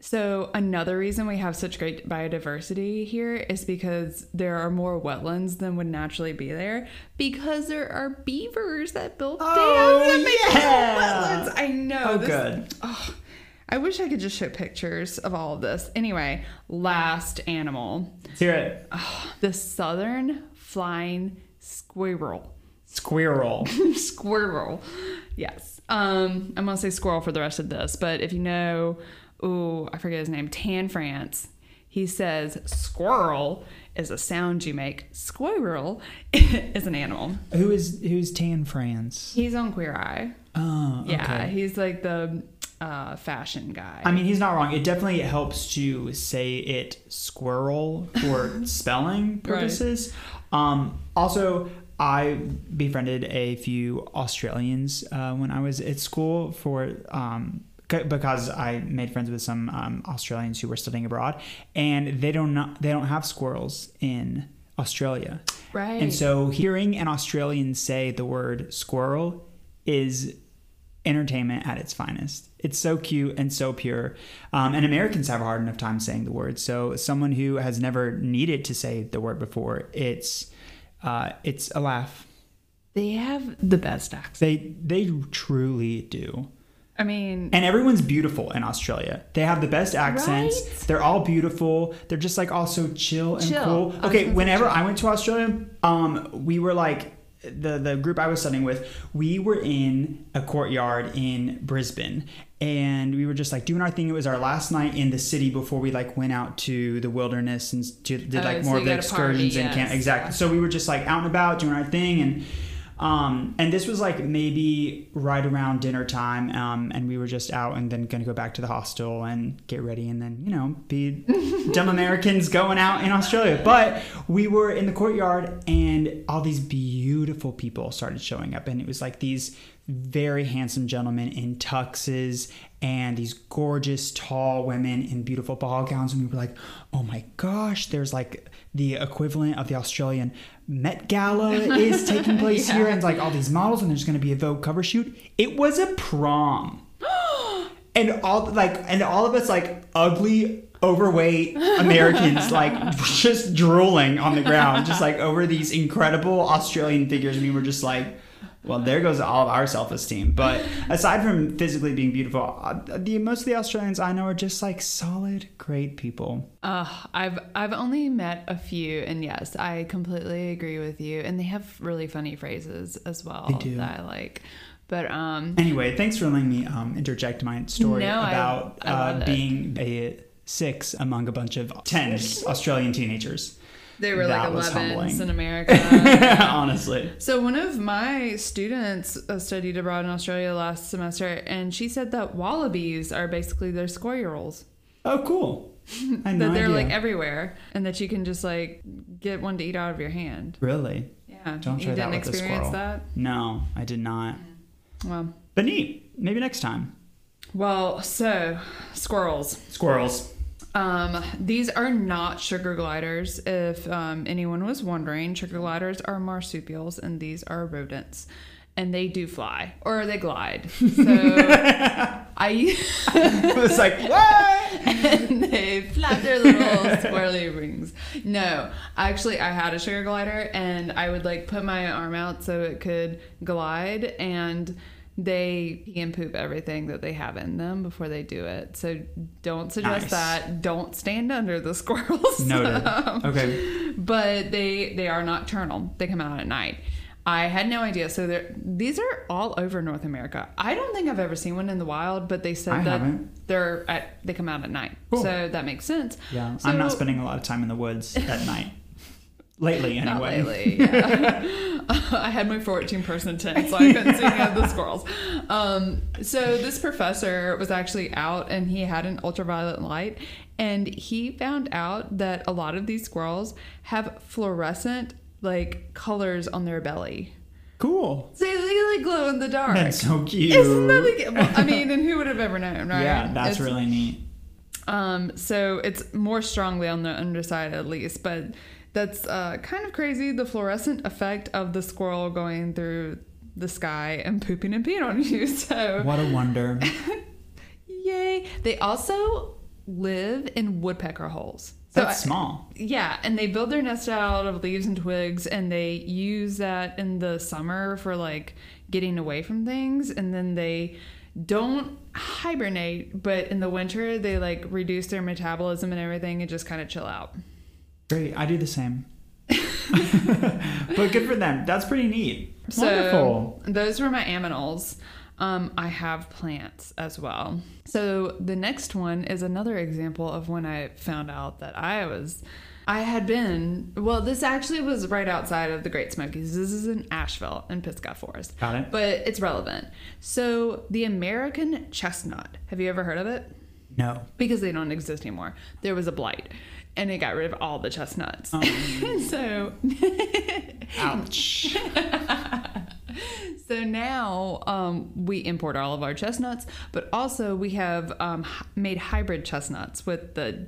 So another reason we have such great biodiversity here is because there are more wetlands than would naturally be there because there are beavers that built Oh, dams that make yeah. wetlands. I know. Oh, this- good. Oh, I wish I could just show pictures of all of this. Anyway, last animal, Let's hear it. the southern flying squirrel. Squirrel. squirrel. Yes. Um, I'm gonna say squirrel for the rest of this, but if you know, oh, I forget his name, Tan France. He says squirrel is a sound you make. Squirrel is an animal. Who is who's Tan France? He's on Queer Eye. Oh, Yeah, he's like the uh, fashion guy. I mean, he's not wrong. It definitely helps to say it squirrel for spelling purposes. Um, also, I befriended a few Australians uh, when I was at school for um, c- because I made friends with some um, Australians who were studying abroad, and they don't not, they don't have squirrels in Australia. right. And so hearing an Australian say the word squirrel is entertainment at its finest. It's so cute and so pure. Um, and Americans have a hard enough time saying the word. So someone who has never needed to say the word before, it's uh, it's a laugh. they have the best accent. They they truly do. I mean, And everyone's beautiful in Australia. They have the best accents. Right? They're all beautiful. They're just like also chill and Chill. Cool. Okay, gonna whenever. I went to Australia, um, we were like the the group I was studying with, we were in a courtyard in Brisbane. And we were just like doing our thing. It was our last night in the city before we like went out to the wilderness and to, did Oh, like so more you of the a party, excursions and camp. Exactly. So we were just like out and about doing our thing and um, and this was like maybe right around dinner time, um, and we were just out and then gonna go back to the hostel and get ready and then you know be dumb Americans going out in Australia. But we were in the courtyard and all these beautiful people started showing up, and it was like these very handsome gentlemen in tuxes and these gorgeous tall women in beautiful ball gowns. And we were like oh my gosh there's like the equivalent of the australian met gala is taking place here and like all these models and there's going to be a vogue cover shoot. It was a prom. And all like and all of us like ugly overweight americans like just drooling on the ground just like over these incredible australian figures. And we were just like Well, there goes all of our self esteem. But aside from physically being beautiful, uh, the most of the Australians I know are just like solid, great people. Uh, I've I've only met a few, and yes, I completely agree with you. And they have really funny phrases as well They do. that I like. But um, Anyway, thanks for letting me um, interject my story No, about I love uh, being a six among a bunch of 10 Australian teenagers. They were That like was 11s humbling. in America. Honestly. So one of my students uh, studied abroad in Australia last semester, and she said that wallabies are basically their squirrels. Oh, cool. I that no they're idea. like everywhere, and that you can just like get one to eat out of your hand. really? Yeah, Don't you try that didn't with a experience squirrel. that. No, I did not. Well, But neat. Maybe next time. well, so squirrels. Squirrels. Um, these are not sugar gliders. If um, anyone was wondering, sugar gliders are marsupials, and these are rodents, and they do fly or they glide. So I was like, what? and they flap their little swirly wings. No, actually, I had a sugar glider, and I would like put my arm out so it could glide, and they pee and poop everything that they have in them before they do it. So don't suggest Nice. that. Don't stand under the squirrels. Noted. Um, Okay. but they they are nocturnal. They come out at night. I had no idea. So these are all over North America. I don't think I've ever seen one in the wild, but they said I that haven't. they're at they come out at night. Cool. So that makes sense. Yeah. I'm not spending a lot of time in the woods at night. Lately, anyway. Not lately. Yeah. I had my 14 person tent, so I couldn't see any of the squirrels. Um, so this professor was actually out and he had an ultraviolet light, and he found out that a lot of these squirrels have fluorescent like colors on their belly. Cool. So they like glow in the dark. That's so cute. Isn't that like, well, I mean, and who would have ever known, right? Yeah, that's It's- really neat. um, so it's more strongly on the underside at least, but that's uh, kind of crazy. The fluorescent effect of the squirrel going through the sky and pooping and peeing on you. So What a wonder. yay! They also live in woodpecker holes. So That's I- small. yeah, and they build their nest out of leaves and twigs, and they use that in the summer for like getting away from things, and then they don't hibernate, but in the winter they like reduce their metabolism and everything and just kind of chill out. Great. I do the same. but good for them. That's pretty neat. So Wonderful. those were my aminals. Um, I have plants as well. So the next one is another example of when I found out that I was. I had been well. This actually was right outside of the Great Smokies. This is in Asheville in Pisgah Forest, Got it. but it's relevant. So the American chestnut. Have you ever heard of it? No. because they don't exist anymore. There was a blight, and it got rid of all the chestnuts. Oh. so, Ouch. so now um, we import all of our chestnuts, but also we have um, made hybrid chestnuts with the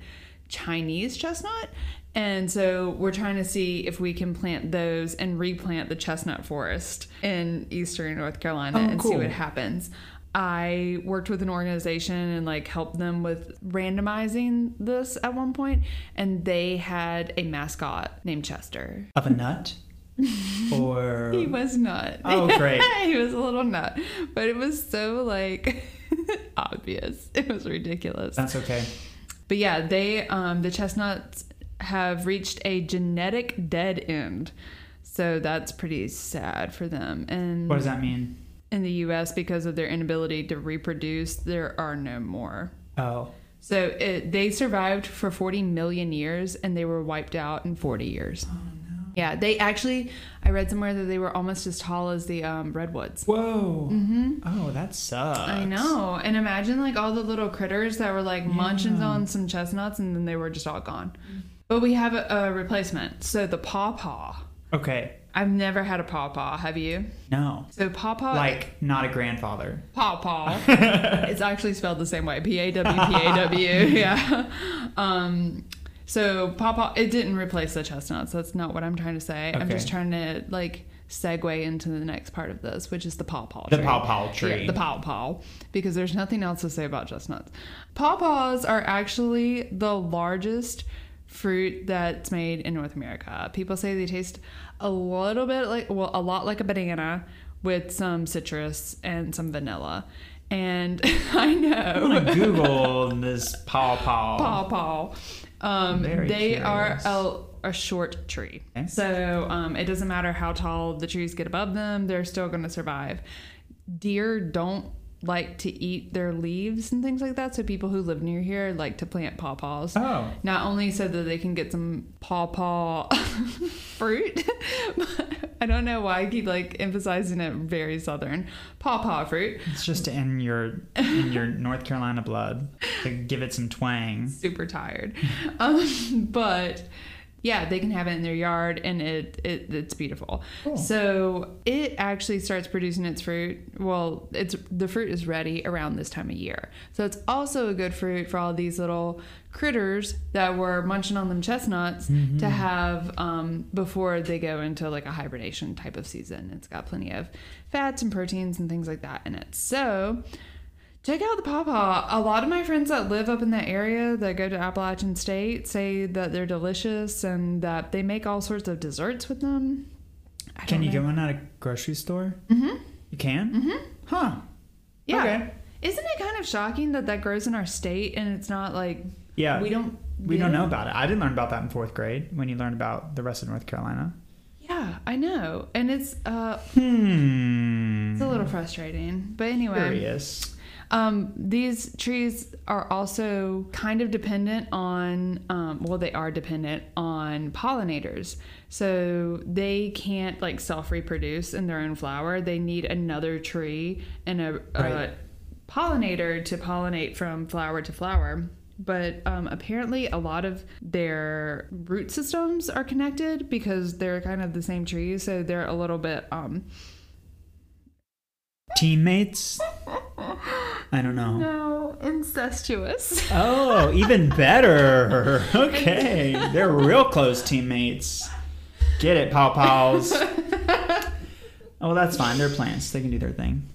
Chinese chestnut. And so we're trying to see if we can plant those and replant the chestnut forest in eastern North Carolina Oh, and see what happens. I worked with an organization and like helped them with randomizing this at one point, and they had a mascot named Chester. Of a nut? Or. He was not. Oh, great. he was a little nut, but it was so like obvious. It was ridiculous. That's okay. But yeah, they um the chestnuts have reached a genetic dead end. So that's pretty sad for them. And What does that mean? In the US because of their inability to reproduce, there are no more. Oh. So it, they survived for 40 million years and they were wiped out in 40 years. Oh, no. Yeah, they actually, I read somewhere that they were almost as tall as the um, redwoods. Whoa. Mm-hmm. Oh, that sucks. I know. And imagine like all the little critters that were like munching on some chestnuts and then they were just all gone. But we have a, a replacement. So the pawpaw. Okay. I've never had a pawpaw. Have you? No. So pawpaw. Like, not a grandfather. pawpaw. it's actually spelled the same way. P A W P A W. Yeah. Um. So pawpaw. It didn't replace the chestnuts. That's not what I'm trying to say. I'm just trying to like segue into the next part of this, which is the pawpaw. Tree. The pawpaw tree. Yeah, the pawpaw. Because there's nothing else to say about chestnuts. Pawpaws are actually the largest fruit that's made in North America. People say they taste a little bit like, well, a lot like a banana with some citrus and some vanilla. And I know. I'm Google this paw paw. paw paw. Um, they are a, a short tree. Okay. So um, it doesn't matter how tall the trees get above them, they're still going to survive. Deer don't like to eat their leaves and things like that. So people who live near here like to plant pawpaws. Oh. Not only so that they can get some pawpaw fruit, but I don't know why I keep like emphasizing it very southern pawpaw fruit. It's just in your in your North Carolina blood to give it some twang. super tired. um, but yeah, they can have it in their yard and it, it it's beautiful. Cool. So it actually starts producing its fruit. Well, it's the fruit is ready around this time of year. So it's also a good fruit for all these little critters that were munching on them chestnuts to have um, before they go into like a hibernation type of season. It's got plenty of fats and proteins and things like that in it. So Check out the pawpaw. A lot of my friends that live up in that area that go to Appalachian State say that they're delicious and that they make all sorts of desserts with them. I Can you know. get one at a grocery store? Mm-hmm. You can? Mm-hmm. Huh. Yeah. Okay. Isn't it kind of shocking that that grows in our state and it's not like Yeah. we don't We don't it? know about it. I didn't learn about that in fourth grade when you learned about the rest of North Carolina. Yeah, I know, and it's uh Hmm. it's a little frustrating. But anyway, Curious. Um, these trees are also kind of dependent on, um, well, they are dependent on pollinators. So they can't like self reproduce in their own flower. They need another tree and a, a pollinator to pollinate from flower to flower. But um, apparently, a lot of their root systems are connected because they're kind of the same trees. So they're a little bit um, Teammates? I don't know. no incestuous. Oh, even better. Okay. They're real close teammates. Get it, Pow Pows. Oh, that's fine. They're plants. They can do their thing.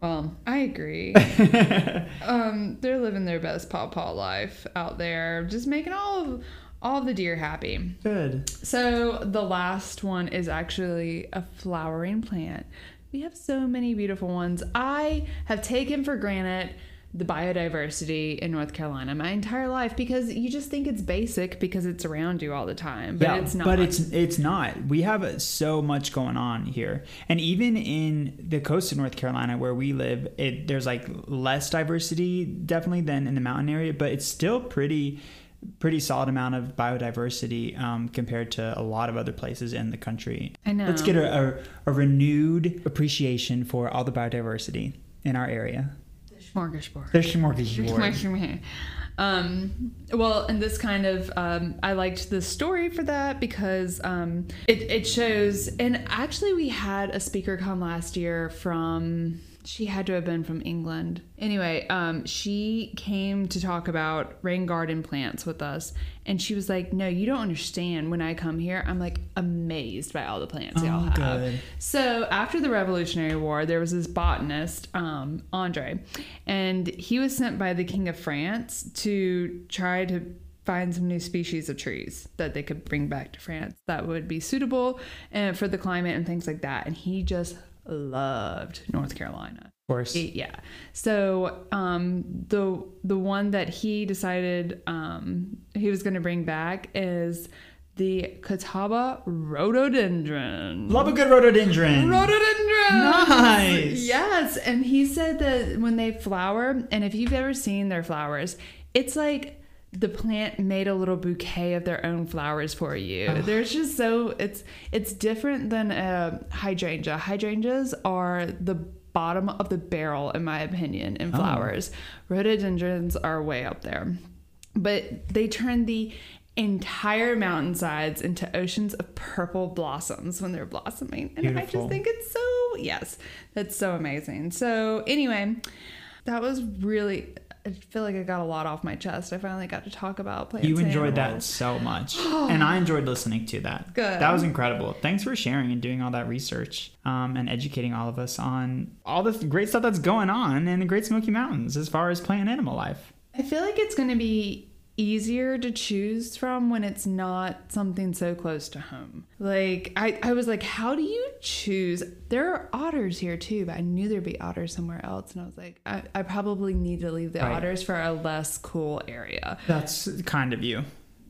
Well, I agree. um, they're living their best pawpaw life out there, just making all of all of the deer happy. Good. So the last one is actually a flowering plant. We have so many beautiful ones. I have taken for granted the biodiversity in North Carolina my entire life because you just think it's basic because it's around you all the time, but yeah, it's not. but it's it's not. We have so much going on here, and even in the coast of North Carolina where we live, it there's like less diversity definitely than in the mountain area, but it's still pretty pretty solid amount of biodiversity um, compared to a lot of other places in the country. I know. Let's get a, a, a renewed appreciation for all the biodiversity in our area. smorgasbord. There's some more good um, well, and this kind of, um, I liked the story for that because um, it, it shows, and actually, we had a speaker come last year from, she had to have been from England. Anyway, um, she came to talk about rain garden plants with us, and she was like, No, you don't understand. When I come here, I'm like amazed by all the plants y'all Oh, have. good. So after the Revolutionary War, there was this botanist, um, Andre, and he was sent by the King of France to try to find some new species of trees that they could bring back to France that would be suitable and for the climate and things like that. And he just loved North Carolina. Of course. Yeah. So um, the the one that he decided um, he was going to bring back is the Catawba rhododendron. Love a good rhododendron. Rhododendron. Nice. Yes, and he said that when they flower, and if you've ever seen their flowers, it's like the plant made a little bouquet of their own flowers for you. They're just so it's it's different than a hydrangea. Hydrangeas are the bottom of the barrel in my opinion in oh. flowers. Rhododendrons are way up there. But they turn the entire mountainsides into oceans of purple blossoms when they're blossoming. And I just think it's so yes, that's so amazing. So anyway, that was really I feel like I got a lot off my chest. I finally got to talk about plants. You enjoyed that so much. and I enjoyed listening to that. Good. That was incredible. Thanks for sharing and doing all that research um, and educating all of us on all the great stuff that's going on in the Great Smoky Mountains as far as plant and animal life. I feel like it's going to be easier to choose from when it's not something so close to home. Like I, I was like, how do you choose? There are otters here too, but I knew there'd be otters somewhere else. And I was like, I, I probably need to leave the Right. otters for a less cool area. That's kind of you.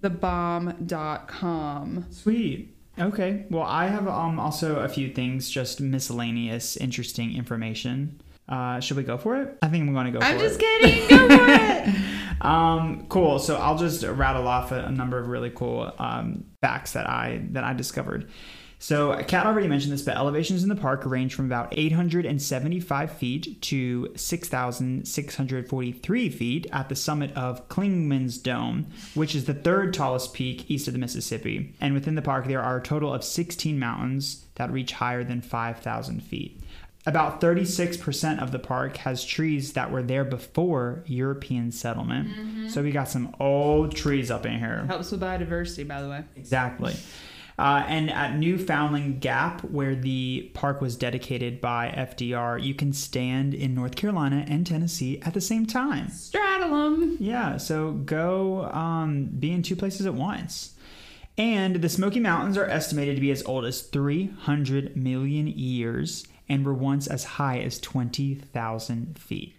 Thebomb.com. Sweet. Okay. Well, I have um also a few things, just miscellaneous, interesting information. Uh, should we go for it? I think I'm going to go for it. I'm just it. kidding. Go for it. Um, cool. So I'll just rattle off a, a number of really cool um, facts that I that I discovered. So Kat already mentioned this, but elevations in the park range from about 875 feet to 6,643 feet at the summit of Clingman's Dome, which is the third tallest peak east of the Mississippi. And within the park, there are a total of 16 mountains that reach higher than 5,000 feet. About 36% of the park has trees that were there before European settlement. So we got some old trees up in here. Helps with biodiversity, by the way. Exactly. Uh, and at Newfoundland Gap, where the park was dedicated by FDR, you can stand in North Carolina and Tennessee at the same time. Straddle 'em. Yeah, so go um, be in two places at once. And the Smoky Mountains are estimated to be as old as 300 million years and were once as high as 20,000 feet.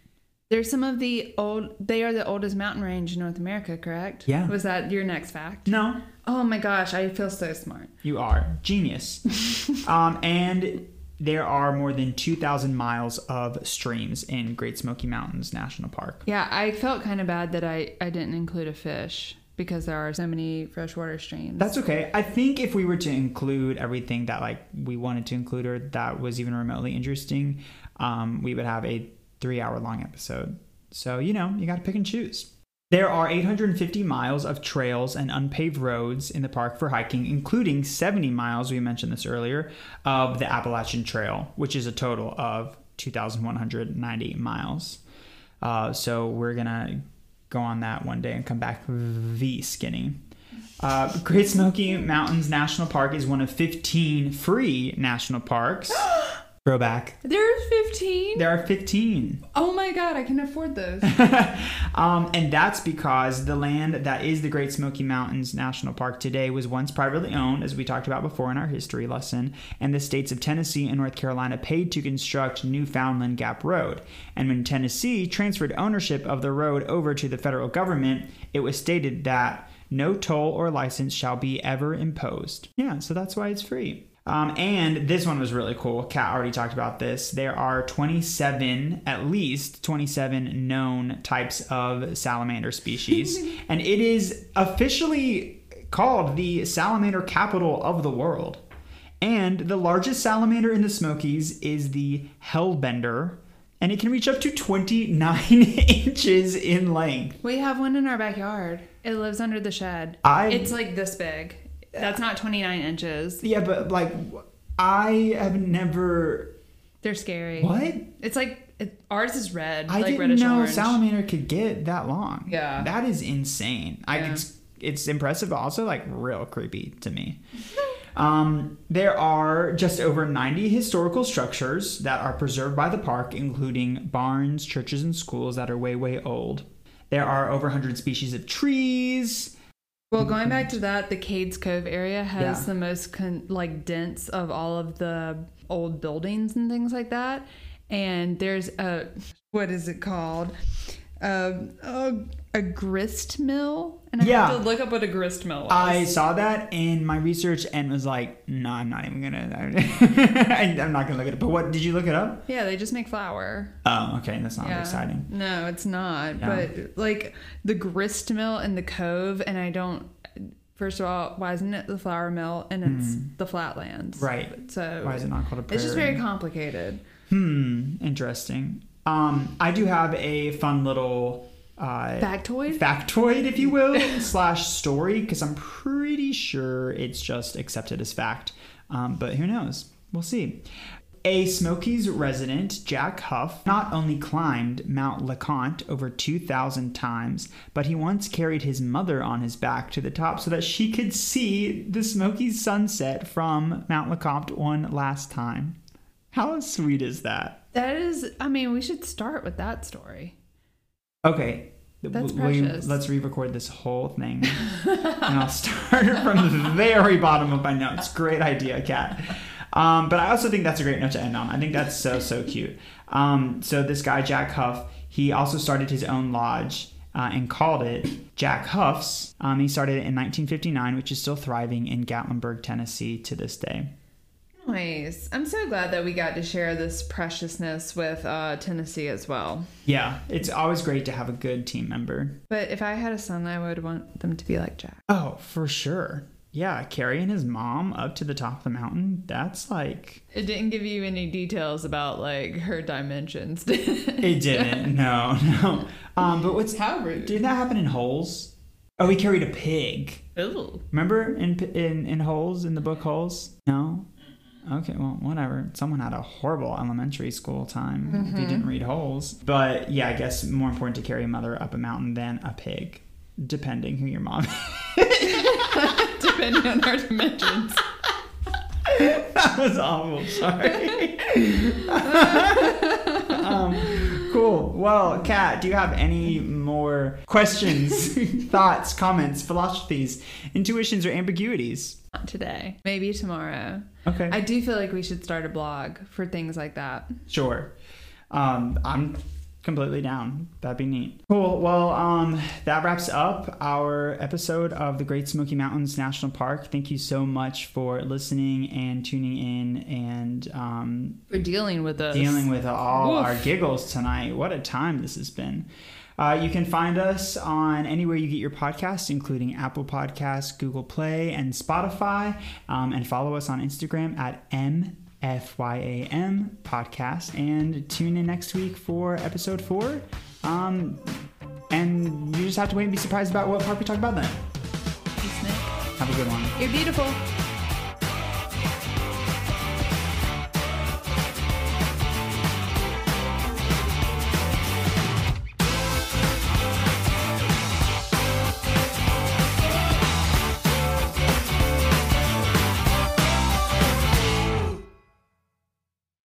They're some of the old. They are the oldest mountain range in North America, correct? Yeah. Was that your next fact? No, Oh my gosh, I feel so smart. you are genius. um, and there are more than 2,000 miles of streams in Great Smoky Mountains National Park. Yeah, I felt kind of bad that I I didn't include a fish because there are so many freshwater streams. That's okay. I think if we were to include everything that like we wanted to include or that was even remotely interesting, um, we would have a three hour long episode. So, you know, you got to pick and choose. There are 850 miles of trails and unpaved roads in the park for hiking, including 70 miles, we mentioned this earlier, of the Appalachian Trail, which is a total of 2,190 miles. Uh, so we're going to go on that one day and come back V skinny. Uh, Great Smoky Mountains National Park is one of 15 free national parks. Throwback. There's 15. There are 15. Oh my god, I can afford those. um, and that's because the land that is the Great Smoky Mountains National Park today was once privately owned, as we talked about before in our history lesson, and the states of Tennessee and North Carolina paid to construct Newfoundland Gap Road. And when Tennessee transferred ownership of the road over to the federal government, it was stated that no toll or license shall be ever imposed. Yeah, so that's why it's free. Um, and this one was really cool. Kat already talked about this. There are 27, at least 27 known types of salamander species. and it is officially called the salamander capital of the world. And the largest salamander in the Smokies is the hellbender. And it can reach up to 29 inches in length. we have one in our backyard. It lives under the shed. I- It's like this big. That's not 29 inches. Yeah, but like, I have never. They're scary. What? It's like it, ours is red, I like didn't reddish know orange. salamander could get that long. Yeah. that is insane. I it's, it's impressive, but also like real creepy to me. um, there are just over 90 historical structures that are preserved by the park, including barns, churches, and schools that are way way old. There are over 100 species of trees. Well, going back to that, the Cades Cove area has Yeah. the most con- like dense of all of the old buildings and things like that. And there's a what is it called? Um, a, a grist mill. And I Yeah. have to look up what a grist mill was. I saw that in my research and was like, no, I'm not even gonna. I'm not gonna look at it. But what did you look it up? yeah, they just make flour. Oh, okay, that's not Yeah. exciting. No, it's not. Yeah. But like the grist mill in the cove, and I don't. First of all, why isn't it the flour mill and it's the flatlands? Right. So Why is it not called a prairie? It's just very complicated. Hmm, interesting. Um, I do have a fun little uh, Factoid. factoid, if you will, slash story, because I'm pretty sure it's just accepted as fact. Um, but who knows? We'll see. A Smokies resident, Jack Huff, not only climbed Mount LeConte over 2,000 times, but he once carried his mother on his back to the top so that she could see the Smokies sunset from Mount LeConte one last time. How sweet is that? That is, I mean, we should start with that story. Okay, That's you- precious. let's re-record this whole thing, and I'll start from the very bottom of my notes. Great idea, Kat. Um, but I also think that's a great note to end on. I think that's so so cute. Um, so this guy Jack Huff, he also started his own lodge. Uh, and called it Jack Huff's. Um, he started it in 1959, which is still thriving in Gatlinburg, Tennessee to this day. Nice. I'm so glad that we got to share this preciousness with uh, Tennessee as well. Yeah, it's always great to have a good team member. But if I had a son, I would want them to be like Jack. Oh, for sure. Yeah, carrying his mom up to the top of the mountain, that's like. It didn't give you any details about like her dimensions. It didn't. no, no. Um, but what's. How rude. Didn't that happen in Holes? Oh, he carried a pig. Ooh. Remember in in in Holes in the book Holes? No. Okay, well, whatever. Someone had a horrible elementary school time if you didn't read Holes. But yeah, I guess more important to carry a mother up a mountain than a pig, depending who your mom is. Depending on her dimensions. that was awful. Sorry. um, cool. Well, Kat, do you have any more questions, thoughts, comments, philosophies, intuitions, or ambiguities? Not today. Maybe tomorrow. Okay. I do feel like we should start a blog for things like that. Sure. Um, I'm completely down. That'd be neat. Cool. Well, um, that wraps up our episode of the Great Smoky Mountains National Park. Thank you so much for listening and tuning in and um, We're dealing with us. dealing with all Woof. our giggles tonight. What a time this has been. Uh, you can find us on anywhere you get your podcasts, including Apple Podcasts, Google Play, and Spotify. Um, and follow us on Instagram at MFYAM Podcast. And tune in next week for episode four. Um, and you just have to wait and be surprised about what part we talk about then. Peace, Nick. Have a good one. You're beautiful.